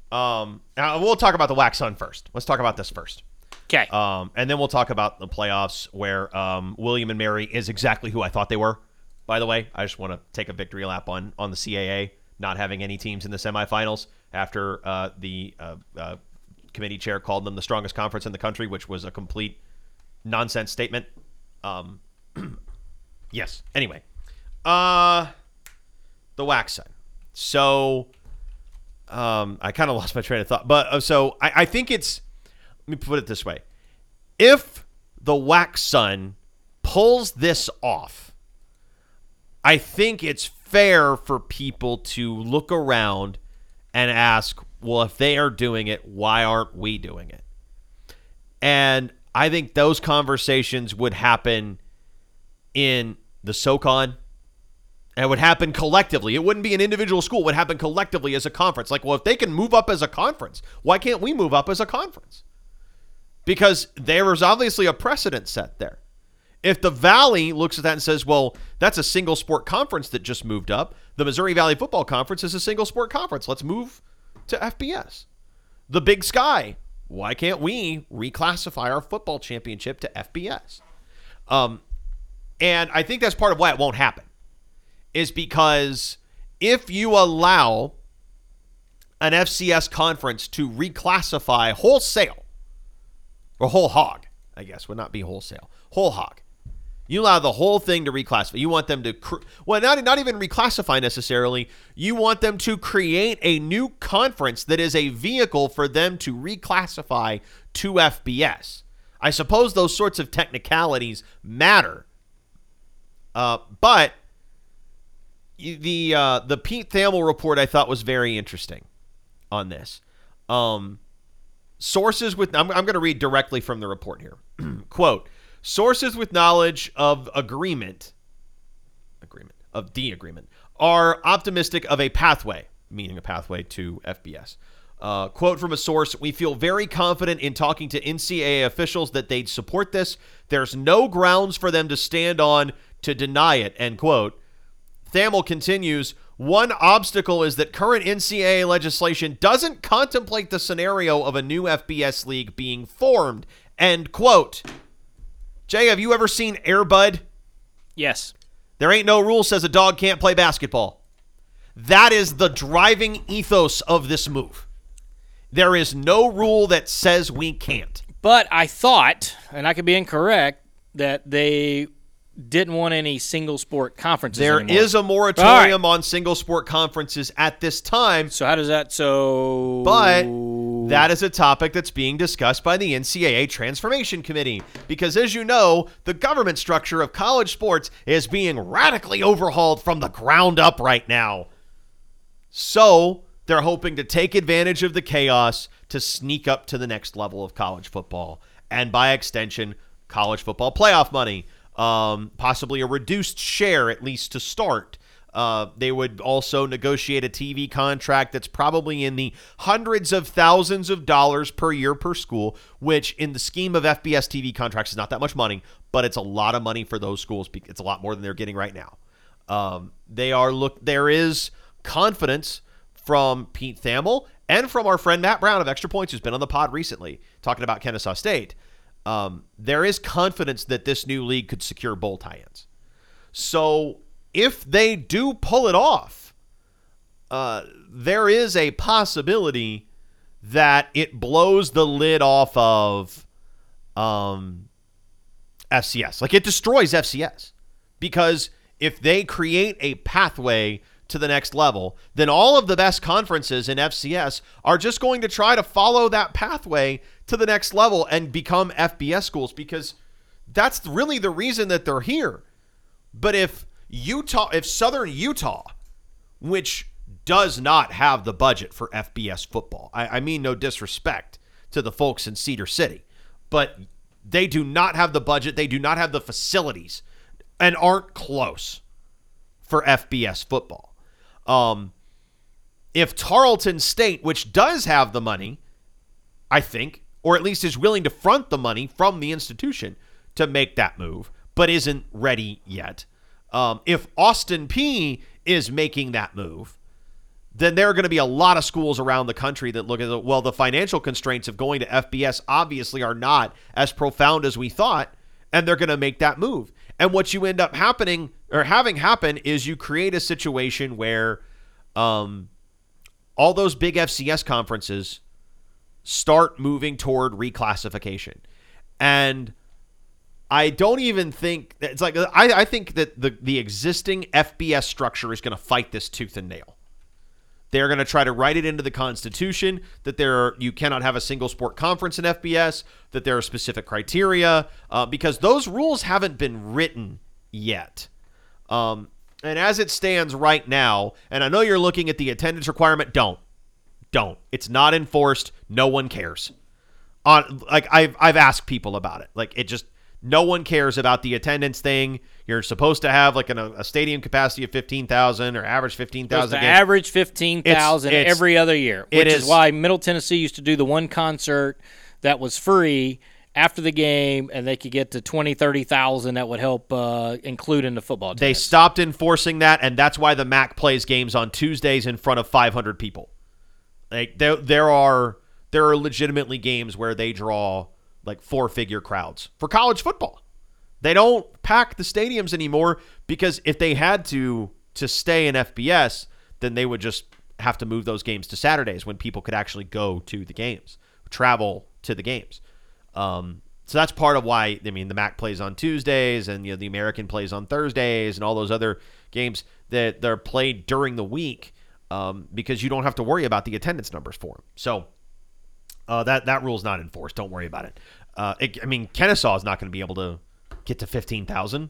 Speaker 2: Um. Now we'll talk about the WACSUN first. Let's talk about this first.
Speaker 1: Okay.
Speaker 2: Um. And then we'll talk about the playoffs where um William and Mary is exactly who I thought they were. By the way, I just want to take a victory lap on on the CAA not having any teams in the semifinals after uh, the uh, uh, committee chair called them the strongest conference in the country, which was a complete nonsense statement. Um. (clears throat) yes. Anyway. Uh. The WACSUN. So um, I kind of lost my train of thought. But uh, so I, I think it's, let me put it this way. If the WACSUN pulls this off, I think it's fair for people to look around and ask, well, if they are doing it, why aren't we doing it? And I think those conversations would happen in the SoCon. And it would happen collectively. It wouldn't be an individual school. It would happen collectively as a conference. Like, well, if they can move up as a conference, why can't we move up as a conference? Because there is obviously a precedent set there. If the Valley looks at that and says, well, that's a single sport conference that just moved up, the Missouri Valley Football Conference is a single sport conference. Let's move to FBS. The Big Sky, why can't we reclassify our football championship to FBS? Um, and I think that's part of why it won't happen is because if you allow an FCS conference to reclassify wholesale or whole hog, I guess would not be wholesale, whole hog. You allow the whole thing to reclassify. You want them to, cr- well, not, not even reclassify necessarily. You want them to create a new conference that is a vehicle for them to reclassify to FBS. I suppose those sorts of technicalities matter. Uh, but the uh, the Pete Thamel report I thought was very interesting on this. Um, sources with I'm, I'm going to read directly from the report here. (clears throat) Quote: Sources with knowledge of agreement, agreement of the agreement, are optimistic of a pathway, meaning a pathway to FBS. Uh, quote from a source We feel very confident in talking to NCAA officials that they'd support this. There's no grounds for them to stand on to deny it. End quote. Thamel continues One obstacle is that current NCAA legislation doesn't contemplate the scenario of a new FBS league being formed. End quote. Jay, have you ever seen Airbud?
Speaker 1: yes.
Speaker 2: There ain't no rule says a dog can't play basketball. That is the driving ethos of this move. There is no rule that says we can't.
Speaker 1: But I thought, and I could be incorrect, that they didn't want any single sport conferences.
Speaker 2: There
Speaker 1: anymore.
Speaker 2: is a moratorium on single sport conferences at this time,
Speaker 1: So how does that? So,
Speaker 2: but that is a topic that's being discussed by the NCAA Transformation Committee. Because as you know, the government structure of college sports is being radically overhauled from the ground up right now. So they're hoping to take advantage of the chaos to sneak up to the next level of college football. And by extension, college football playoff money. Um, possibly a reduced share, at least to start. Uh, they would also negotiate a TV contract that's probably in the hundreds of thousands of dollars per year per school, which in the scheme of FBS TV contracts is not that much money, but it's a lot of money for those schools. It's a lot more than they're getting right now. Um, they are look. There is confidence from Pete Thamel and from our friend Matt Brown of Extra Points, who's been on the pod recently talking about Kennesaw State. Um, there is confidence that this new league could secure bowl tie-ins. So if they do pull it off, uh, there is a possibility that it blows the lid off of um, FCS. Like it destroys FCS because if they create a pathway to the next level, then all of the best conferences in FCS are just going to try to follow that pathway to the next level and become FBS schools because that's really the reason that they're here. But if Utah, if Southern Utah, which does not have the budget for FBS football, I, I mean, no disrespect to the folks in Cedar City, but they do not have the budget, they do not have the facilities, and aren't close for FBS football. Um, if Tarleton State, which does have the money, I think, or at least is willing to front the money from the institution to make that move, but isn't ready yet. Um, if Austin Peay is making that move, then there are going to be a lot of schools around the country that look at it. Well, the financial constraints of going to FBS obviously are not as profound as we thought, and they're going to make that move. And what you end up happening or having happen is you create a situation where um, all those big FCS conferences start moving toward reclassification. And I don't even think it's like I, I think that the the existing FBS structure is going to fight this tooth and nail. They're going to try to write it into the Constitution that there are, you cannot have a single sport conference in FBS, that there are specific criteria, uh, because those rules haven't been written yet. Um, and as it stands right now, and I know you're looking at the attendance requirement, don't, don't. It's not enforced. No one cares. On like I've I've asked people about it. Like it just no one cares about the attendance thing. You're supposed to have like an, a stadium capacity of 15,000 or average 15,000.
Speaker 1: Average 15,000 every other year, which is, is why Middle Tennessee used to do the one concert that was free after the game and they could get to 20 30,000 that would help uh, include in the football
Speaker 2: They stopped enforcing that and that's why the MAC plays games on Tuesdays in front of 500 people. Like there there are there are legitimately games where they draw like four figure crowds for college football. They don't pack the stadiums anymore because if they had to to stay in FBS, then they would just have to move those games to Saturdays when people could actually go to the games, travel to the games. Um, so that's part of why I mean the MAC plays on Tuesdays and you know the American plays on Thursdays and all those other games that they're played during the week um, because you don't have to worry about the attendance numbers for them. So uh, that that rule's not enforced. Don't worry about it. Uh, it I mean, Kennesaw is not going to be able to get to fifteen thousand.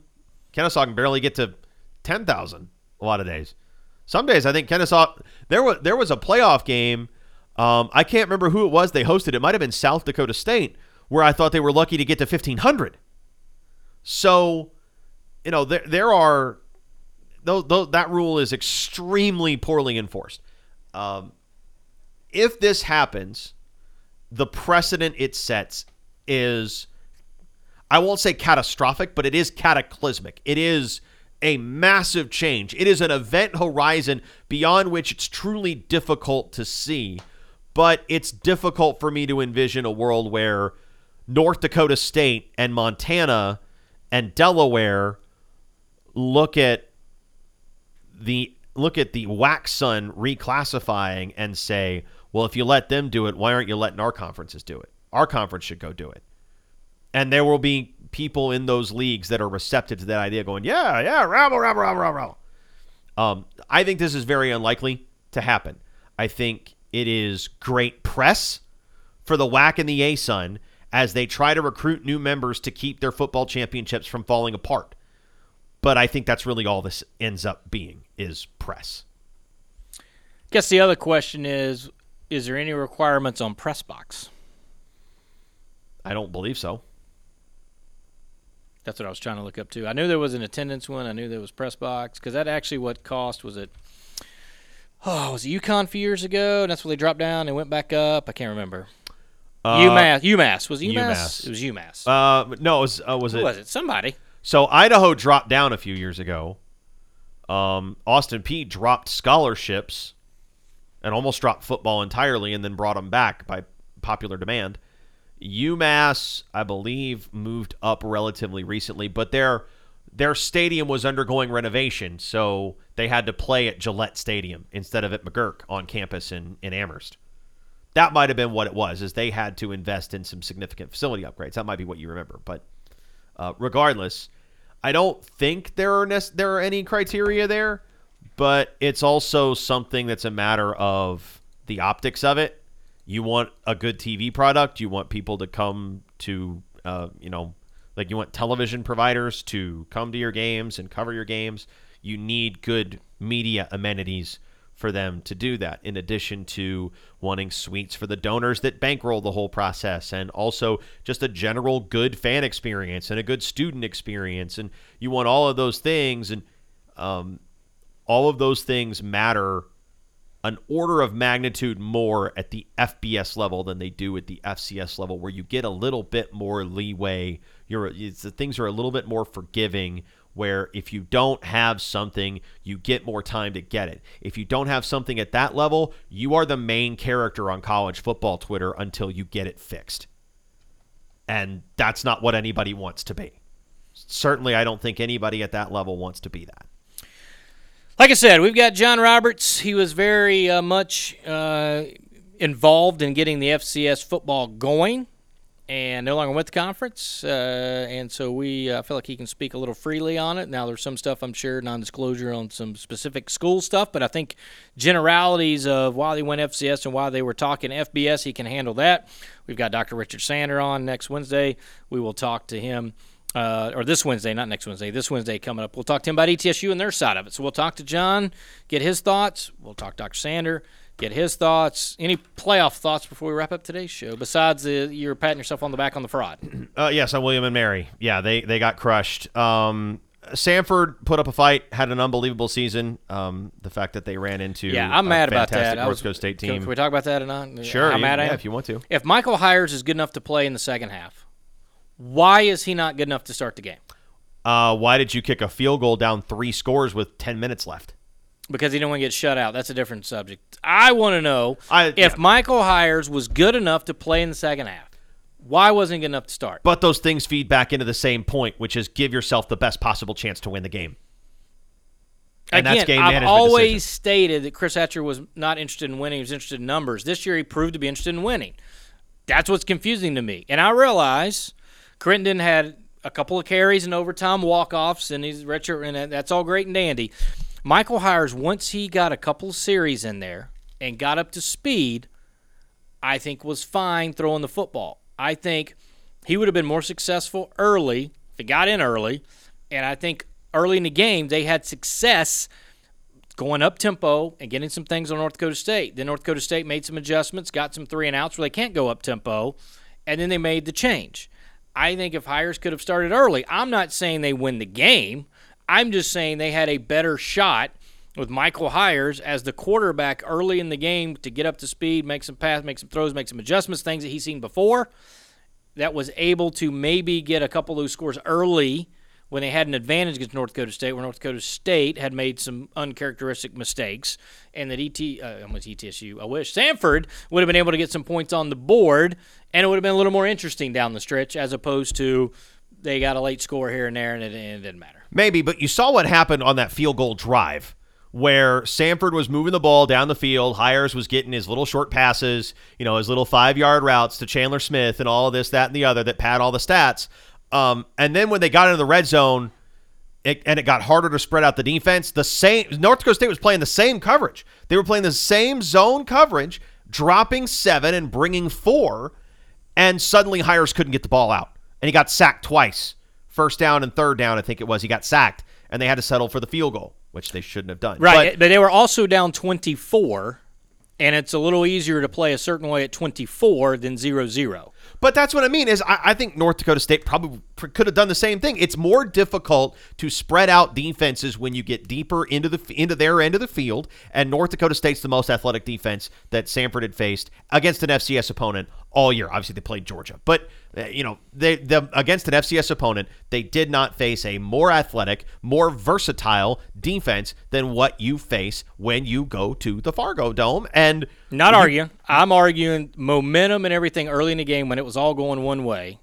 Speaker 2: Kennesaw can barely get to ten thousand a lot of days. Some days I think Kennesaw there was there was a playoff game. Um, I can't remember who it was they hosted. It might have been South Dakota State, where I thought they were lucky to get to fifteen hundred. So, you know, there there are though, though that rule is extremely poorly enforced. Um, if this happens, the precedent it sets is I won't say catastrophic, but it is cataclysmic. It is a massive change. It is an event horizon beyond which it's truly difficult to see. But it's difficult for me to envision a world where North Dakota State and Montana and Delaware look at the look at the WACSUN reclassifying and say, well, if you let them do it, why aren't you letting our conferences do it? Our conference should go do it. And there will be people in those leagues that are receptive to that idea going, yeah, yeah, rabble, rabble, rabble, rabble. Um, I think this is very unlikely to happen. I think it is great press for the WAC and the ASUN as they try to recruit new members to keep their football championships from falling apart. But I think that's really all this ends up being is press.
Speaker 1: Guess the other question is is there any requirements on press box?
Speaker 2: I don't believe so.
Speaker 1: That's what I was trying to look up too. I knew there was an attendance one. I knew there was press box because that actually what cost was it? Oh, was it UConn a few years ago? And that's when they dropped down and went back up. I can't remember. UMass. UMass was it UMass.
Speaker 2: UMass.
Speaker 1: It was UMass.
Speaker 2: Uh, no, it was uh, was
Speaker 1: Who
Speaker 2: it?
Speaker 1: was it? Somebody.
Speaker 2: So Idaho dropped down a few years ago. Um, Austin Peay dropped scholarships and almost dropped football entirely, and then brought them back by popular demand. UMass, I believe, moved up relatively recently, but their their stadium was undergoing renovation, so they had to play at Gillette Stadium instead of at McGuirk on campus in, in Amherst. That might have been what it was, is they had to invest in some significant facility upgrades. That might be what you remember, but uh, regardless, I don't think there are nec- there are any criteria there, but it's also something that's a matter of the optics of it. You want a good TV product. You want people to come to, uh, you know, like you want television providers to come to your games and cover your games. You need good media amenities for them to do that, in addition to wanting suites for the donors that bankroll the whole process, and also just a general good fan experience and a good student experience. And you want all of those things, and um, all of those things matter an order of magnitude more at the FBS level than they do at the FCS level, where you get a little bit more leeway. You're the things are a little bit more forgiving. Where if you don't have something, you get more time to get it. If you don't have something at that level, you are the main character on college football Twitter until you get it fixed. And that's not what anybody wants to be. Certainly, I don't think anybody at that level wants to be that.
Speaker 1: Like I said, we've got John Roberts. He was very uh, much uh, involved in getting the FCS football going and no longer with the conference. Uh, and so we uh, feel like he can speak a little freely on it. Now, there's some stuff I'm sure, non disclosure on some specific school stuff, but I think generalities of why they went FCS and why they were talking FBS, he can handle that. We've got Dr. Richard Sander on next Wednesday. We will talk to him uh, or this Wednesday, not next Wednesday, this Wednesday coming up. We'll talk to him about ETSU and their side of it. So we'll talk to John, get his thoughts. We'll talk to Dr. Sander, get his thoughts. Any playoff thoughts before we wrap up today's show? Besides the, you're patting yourself on the back on the fraud. (clears throat)
Speaker 2: Uh, yes, on William and Mary. Yeah, they they got crushed. Um, Samford put up a fight, had an unbelievable season. Um, the fact that they ran into
Speaker 1: Yeah, I'm mad about that.
Speaker 2: North
Speaker 1: was-
Speaker 2: Dakota State team.
Speaker 1: can we talk about that or not?
Speaker 2: Sure, you-
Speaker 1: mad
Speaker 2: yeah, if you want to.
Speaker 1: If Michael Hiers is good enough to play in the second half, why is he not good enough to start the game?
Speaker 2: Uh, why did you kick a field goal down three scores with ten minutes left?
Speaker 1: Because he didn't want to get shut out. That's a different subject. I want to know
Speaker 2: I-
Speaker 1: if
Speaker 2: yeah.
Speaker 1: Michael Hiers was good enough to play in the second half. Why wasn't he good enough to start?
Speaker 2: But those things feed back into the same point, which is give yourself the best possible chance to win the game. And
Speaker 1: Again,
Speaker 2: that's game
Speaker 1: I've always
Speaker 2: decision.
Speaker 1: stated that Chris Hatcher was not interested in winning; he was interested in numbers. This year, he proved to be interested in winning. That's what's confusing to me. And I realize Crittenden had a couple of carries and overtime walk-offs, and he's retro, and that's all great and dandy. Michael Hiers, once he got a couple of series in there and got up to speed, I think was fine throwing the football. I think he would have been more successful early if he got in early, and I think early in the game they had success going up tempo and getting some things on North Dakota State. Then North Dakota State made some adjustments, got some three and outs where they can't go up tempo, and then they made the change. I think if Hiers could have started early, I'm not saying they win the game. I'm just saying they had a better shot with Michael Hiers as the quarterback early in the game to get up to speed, make some pass, make some throws, make some adjustments, things that he's seen before. That was able to maybe get a couple of those scores early when they had an advantage against North Dakota State, where North Dakota State had made some uncharacteristic mistakes, and that ET, uh, almost ETSU, I wish Samford would have been able to get some points on the board, and it would have been a little more interesting down the stretch, as opposed to they got a late score here and there, and it, and it didn't matter.
Speaker 2: Maybe, but you saw what happened on that field goal drive where Samford was moving the ball down the field. Hiers was getting his little short passes, you know, his little five yard routes to Chandler Smith and all of this, that, and the other that pad all the stats. Um, and then when they got into the red zone, it, and it got harder to spread out the defense. The same North Dakota State was playing the same coverage. They were playing the same zone coverage, dropping seven and bringing four, and suddenly Hiers couldn't get the ball out, and he got sacked twice. First down and third down, I think it was. He got sacked, and they had to settle for the field goal, which they shouldn't have done.
Speaker 1: Right,
Speaker 2: But-
Speaker 1: but, they were also down 24 And it's a little easier to play a certain way at 24 than 0 0.
Speaker 2: But that's what I mean is I, I think North Dakota State probably could have done the same thing. It's more difficult to spread out defenses when you get deeper into the into their end of the field, and North Dakota State's the most athletic defense that Samford had faced against an FCS opponent all year. Obviously, they played Georgia, but Uh, you know they the, against an FCS opponent, they did not face a more athletic, more versatile defense than what you face when you go to the Fargo Dome. And
Speaker 1: Not
Speaker 2: you-
Speaker 1: arguing. I'm arguing momentum and everything early in the game when it was all going one way,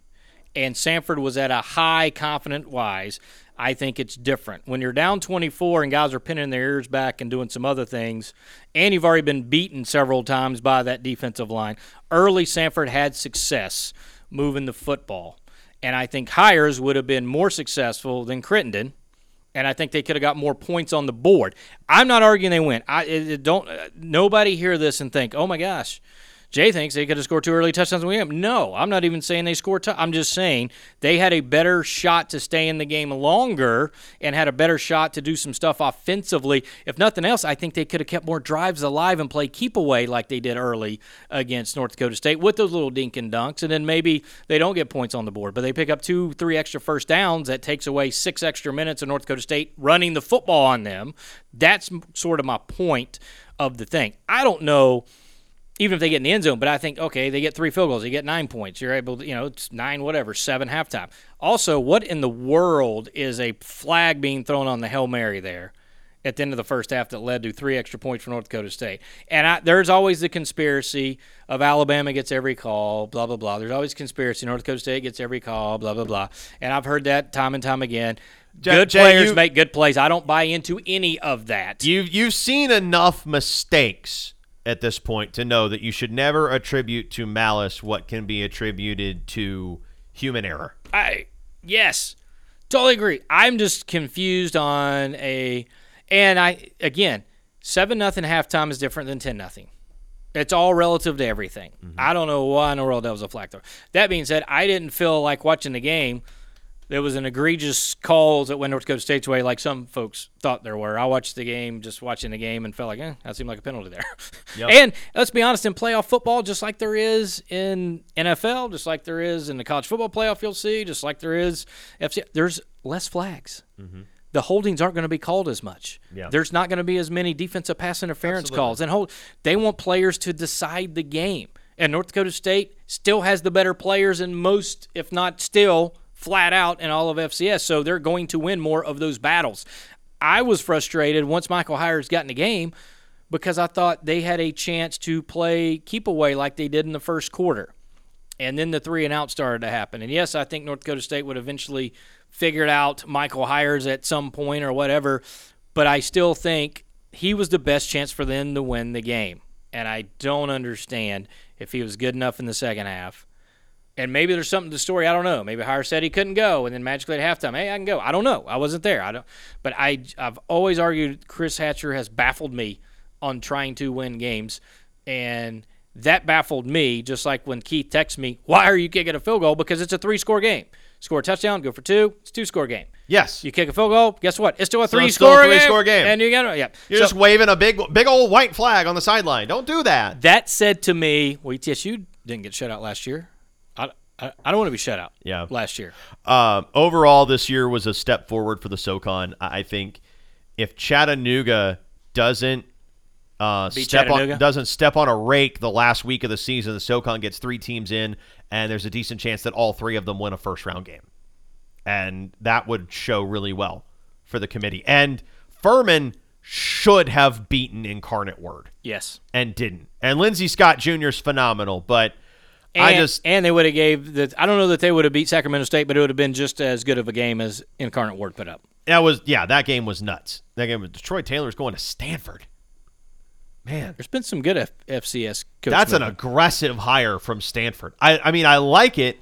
Speaker 1: and Samford was at a high confident wise. I think it's different when you're down 24 and guys are pinning their ears back and doing some other things, and you've already been beaten several times by that defensive line. Early Samford had success moving the football, and I think Hiers would have been more successful than Crittenden and I think they could have got more points on the board. I'm not arguing they win. I it, it don't. Uh, nobody hear this and think, oh my gosh, Jay thinks they could have scored two early touchdowns. We no, I'm not even saying they scored. T- I'm just saying they had a better shot to stay in the game longer and had a better shot to do some stuff offensively. If nothing else, I think they could have kept more drives alive and played keep away like they did early against North Dakota State with those little dink and dunks. And then maybe they don't get points on the board, but they pick up two, three extra first downs. That takes away six extra minutes of North Dakota State running the football on them. That's sort of my point of the thing. I don't know even if they get in the end zone. But I think okay, they get three field goals, they get nine points. You're able, to, you know, it's nine, whatever, seven halftime. Also, what in the world is a flag being thrown on the hail mary there? At the end of the first half, that led to three extra points for North Dakota State, and I, there's always the conspiracy of Alabama gets every call, blah blah blah. There's always conspiracy. North Dakota State gets every call, blah blah blah. And I've heard that time and time again. Good
Speaker 2: Jay,
Speaker 1: players
Speaker 2: you-
Speaker 1: make good plays. I don't buy into any of that.
Speaker 2: You've you've seen enough mistakes at this point to know that you should never attribute to malice what can be attributed to human error.
Speaker 1: I yes, totally agree. I'm just confused on a, and I again, seven nothing halftime is different than ten nothing. It's all relative to everything. Mm-hmm. I don't know why in the world that was a flag throw. That being said, I didn't feel like watching the game. There was an egregious calls that went North Dakota State's way, like some folks thought there were. I watched the game, just watching the game, and felt like, eh, that seemed like a penalty there. (laughs) And let's be honest, in playoff football, just like there is in NFL, just like there is in the college football playoff, you'll see, just like there is FC, there's less flags. The holdings aren't going to be called as much.
Speaker 2: Yeah.
Speaker 1: There's not going to be as many defensive pass interference calls, and hold. They want players to decide the game, and North Dakota State still has the better players in most, if not still, flat out in all of FCS. So they're going to win more of those battles. I was frustrated once Michael Hiers got in the game because I thought they had a chance to play keep away like they did in the first quarter. And then the three and out started to happen. And yes, I think North Dakota State would eventually figure out Michael Hiers at some point or whatever. But I still think he was the best chance for them to win the game. And I don't understand if he was good enough in the second half. And maybe there's something to the story. I don't know. Maybe Hiers said he couldn't go, and then magically at halftime, hey, I can go. I don't know. I wasn't there. I don't. But I, I've always argued Chris Hatcher has baffled me on trying to win games, and that baffled me. Just like when Keith texts me, "Why are you kicking a field goal?" Because it's a three-score game. Score a touchdown, go for two. It's a two-score game.
Speaker 2: Yes.
Speaker 1: You kick a field goal. Guess what? It's still a three-score
Speaker 2: still a
Speaker 1: game.
Speaker 2: three-score game.
Speaker 1: And you got yeah.
Speaker 2: You're
Speaker 1: So-
Speaker 2: just waving a big big old white flag on the sideline. Don't do that.
Speaker 1: that said to me, well, ETSU didn't get shut out last year. I, don't want to be shut out.
Speaker 2: Yeah.
Speaker 1: Last year.
Speaker 2: Um, overall, this year was a step forward for the SoCon. I I think if Chattanooga doesn't uh,
Speaker 1: Beat
Speaker 2: step on doesn't step on a rake the last week of the season, the SoCon gets three teams in, and there's a decent chance that all three of them win a first round game, and that would show really well for the committee. And Furman should have beaten Incarnate Word
Speaker 1: Yes.
Speaker 2: and didn't. And Lindsey Scott Jr. is phenomenal, but
Speaker 1: And,
Speaker 2: I just
Speaker 1: and they would have gave the I don't know that they would have beat Sacramento State, but it would have been just as good of a game as Incarnate Word put up.
Speaker 2: That was yeah, that game was nuts. That game was Detroit Taylor's going to Stanford. Man,
Speaker 1: There's been some good F- FCS
Speaker 2: that's an aggressive hire from Stanford. I I mean, I like it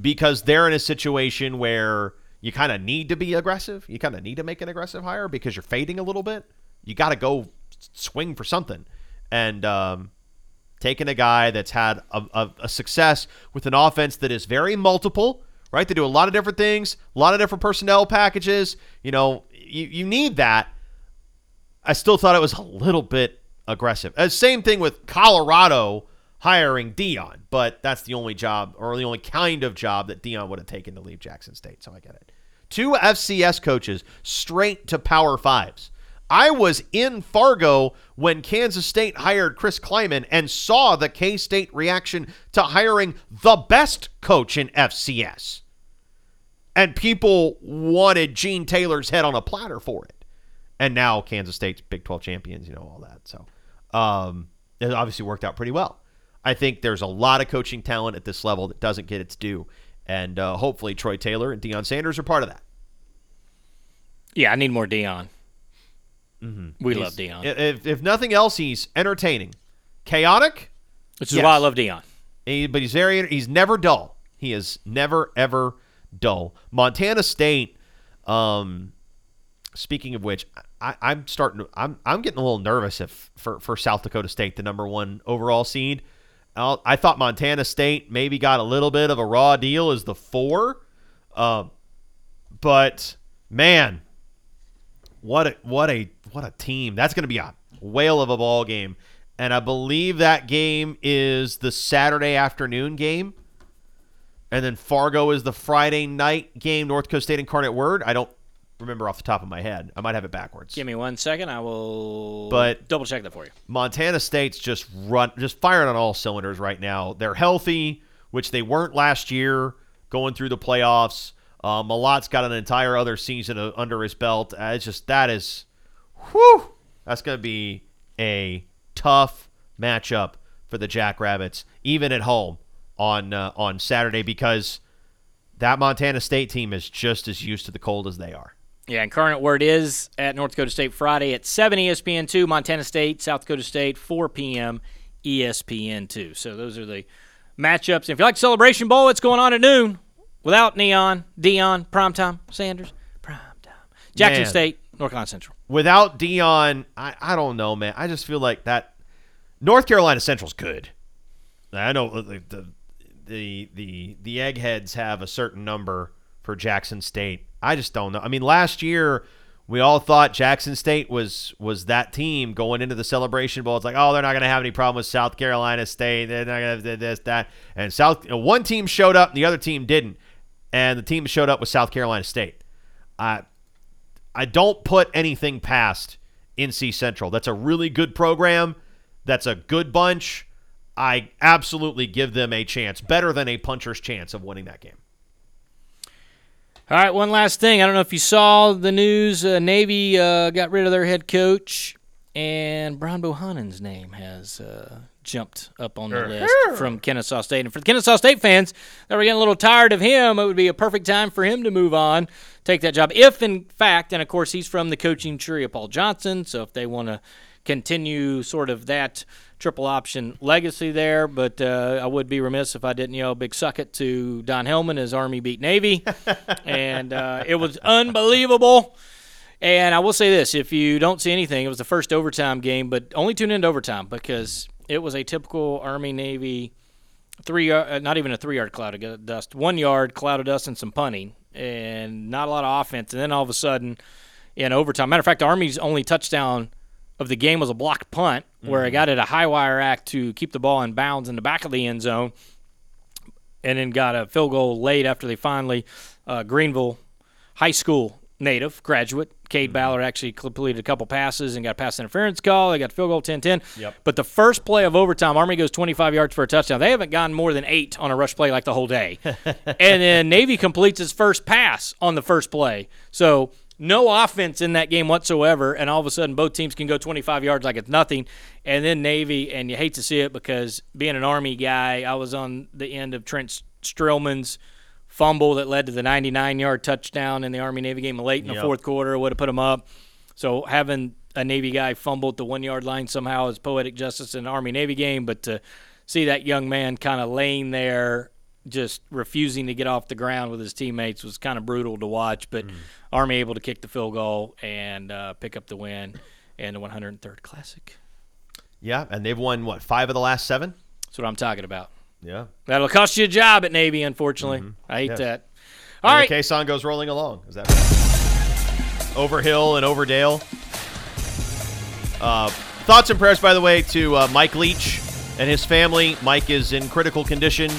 Speaker 2: because they're in a situation where you kind of need to be aggressive. You kind of need to make an aggressive hire because you're fading a little bit. You got to go swing for something. And um, taking a guy that's had a, a, a success with an offense that is very multiple, right? They do a lot of different things, a lot of different personnel packages. You know, you, you need that. I still thought it was a little bit aggressive. Uh, same thing with Colorado hiring Deion, but that's the only job or the only kind of job that Deion would have taken to leave Jackson State. So I get it. Two FCS coaches straight to Power Fives. I was in Fargo when Kansas State hired Chris Klieman and saw the K State reaction to hiring the best coach in FCS. And people wanted Gene Taylor's head on a platter for it. And now Kansas State's Big 12 champions, you know, all that. So um, it obviously worked out pretty well. I think there's a lot of coaching talent at this level that doesn't get its due. And uh, hopefully Troy Taylor and Deion Sanders are part of that.
Speaker 1: Yeah, I need more Deion.
Speaker 2: Mm-hmm.
Speaker 1: We
Speaker 2: He's-
Speaker 1: love Deion,
Speaker 2: If, if nothing else, he's entertaining, chaotic,
Speaker 1: which is
Speaker 2: yes.
Speaker 1: why I love Deion.
Speaker 2: he- but he's very he's never dull. He is never ever dull. Montana State. Um, speaking of which, I, I'm starting. To, I'm I'm getting a little nervous if for for South Dakota State, the number one overall seed. I'll- I thought Montana State maybe got a little bit of a raw deal as the four, uh, but man, what a what a what a team! That's going to be a whale of a ball game, and I believe that game is the Saturday afternoon game, and then Fargo is the Friday night game. North Coast State Incarnate Word. I don't remember off the top of my head. I might have it backwards.
Speaker 1: Give me one second. I will
Speaker 2: But-
Speaker 1: double check that for you.
Speaker 2: Montana State's just run just firing on all cylinders right now. They're healthy, which they weren't last year going through the playoffs. Uh, Mellott's got an entire other season under his belt. Uh, it's just that is, whew, that's going to be a tough matchup for the Jackrabbits, even at home on uh, on Saturday, because that Montana State team is just as used to the cold as they are.
Speaker 1: Yeah, Incarnate Word is at North Dakota State Friday at 7 ESPN2, Montana State, South Dakota State, 4 p.m. ESPN2. So those are the matchups. And if you like Celebration Bowl, it's going on at noon without Neon, Deion, Primetime, Sanders, Primetime. Jackson
Speaker 2: Man.
Speaker 1: State, North Carolina Central.
Speaker 2: Without Deion, I, I don't know, man. I just feel like that North Carolina Central's good. I know uh, the the the the, the eggheads have a certain number for Jackson State. I just don't know. I mean, last year we all thought Jackson State was was that team going into the Celebration Bowl. It's like, oh, they're not going to have any problem with South Carolina State. They're not going to this that. And South one team showed up, and the other team didn't. And the team showed up was South Carolina State. I I don't put anything past NC Central. That's a really good program. That's a good bunch. I absolutely give them a chance, better than a puncher's chance of winning that game.
Speaker 1: All right, one last thing. I don't know if you saw the news. Uh, Navy uh, got rid of their head coach, and Brian Bohannon's name has uh, jumped up on the list from Kennesaw State. And for the Kennesaw State fans that were getting a little tired of him, it would be a perfect time for him to move on, take that job. If, in fact, and of course, he's from the coaching tree of Paul Johnson, so if they want to continue sort of that triple option legacy there. But uh, I would be remiss if I didn't yell a big suck it to Don Hellman as Army beat Navy. (laughs) and uh, it was unbelievable. And I will say this if you don't see anything, it was the first overtime game, but only tune into overtime because it was a typical Army Navy three yard, uh, not even a three yard cloud of dust, one yard cloud of dust and some punting, and not a lot of offense. And then all of a sudden, in overtime, matter of fact, Army's only touchdown of the game was a blocked punt where I got it a high wire act to keep the ball in bounds in the back of the end zone, and then got a field goal late after they finally uh, Greenville High School native graduate Cade Ballard actually completed a couple passes and got a pass interference call. They got field goal 10-10.
Speaker 2: Yep.
Speaker 1: But the first play of overtime, Army goes 25 yards for a touchdown. They haven't gone more than eight on a rush play like the whole day. (laughs) and then Navy completes its first pass on the first play. So no offense in that game whatsoever, and all of a sudden both teams can go 25 yards like it's nothing. And then Navy, and you hate to see it because being an Army guy, I was on the end of Trent Strillman's fumble that led to the 99 yard touchdown in the Army Navy game late in the
Speaker 2: Yep.
Speaker 1: fourth quarter would have put them up. So having a Navy guy fumble at the one yard line somehow is poetic justice in an Army Navy game, but to see that young man kind of laying there, just refusing to get off the ground with his teammates was kind of brutal to watch. But Army able to kick the field goal and uh, pick up the win in the 103rd Classic.
Speaker 2: Yeah, and they've won what five of the last seven.
Speaker 1: That's what I'm talking about.
Speaker 2: Yeah.
Speaker 1: That'll cost you a job at Navy, unfortunately. I hate
Speaker 2: Yes.
Speaker 1: that. All
Speaker 2: and
Speaker 1: right.
Speaker 2: the Caisson goes rolling along. Is that right? Overhill and Overdale. Uh, thoughts and prayers, by the way, to uh, Mike Leach and his family. Mike is in critical condition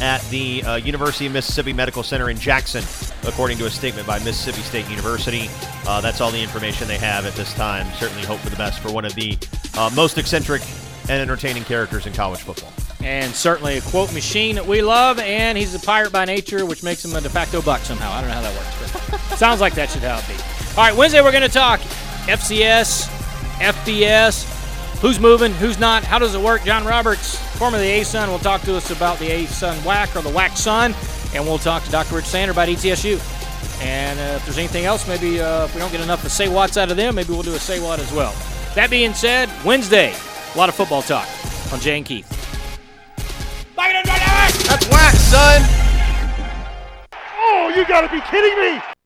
Speaker 2: at the uh, University of Mississippi Medical Center in Jackson, according to a statement by Mississippi State University. Uh, that's all the information they have at this time. Certainly hope for the best for one of the uh, most eccentric and entertaining characters in college football.
Speaker 1: And certainly a quote machine that we love, and he's a pirate by nature, which makes him a de facto buck somehow. I don't know how that works, but (laughs) sounds like that should help be. All right, Wednesday we're going to talk FCS, FBS, who's moving, who's not, how does it work. John Roberts, formerly the A-Sun, will talk to us about the A-Sun WAC or the WACSUN, and we'll talk to Dr. Rich Sander about ETSU. And uh, if there's anything else, maybe uh, if we don't get enough of say what's out of them, maybe we'll do a say what as well. That being said, Wednesday, a lot of football talk on Jay and Keith.
Speaker 2: That's whack, son.
Speaker 3: Oh, you gotta be kidding me!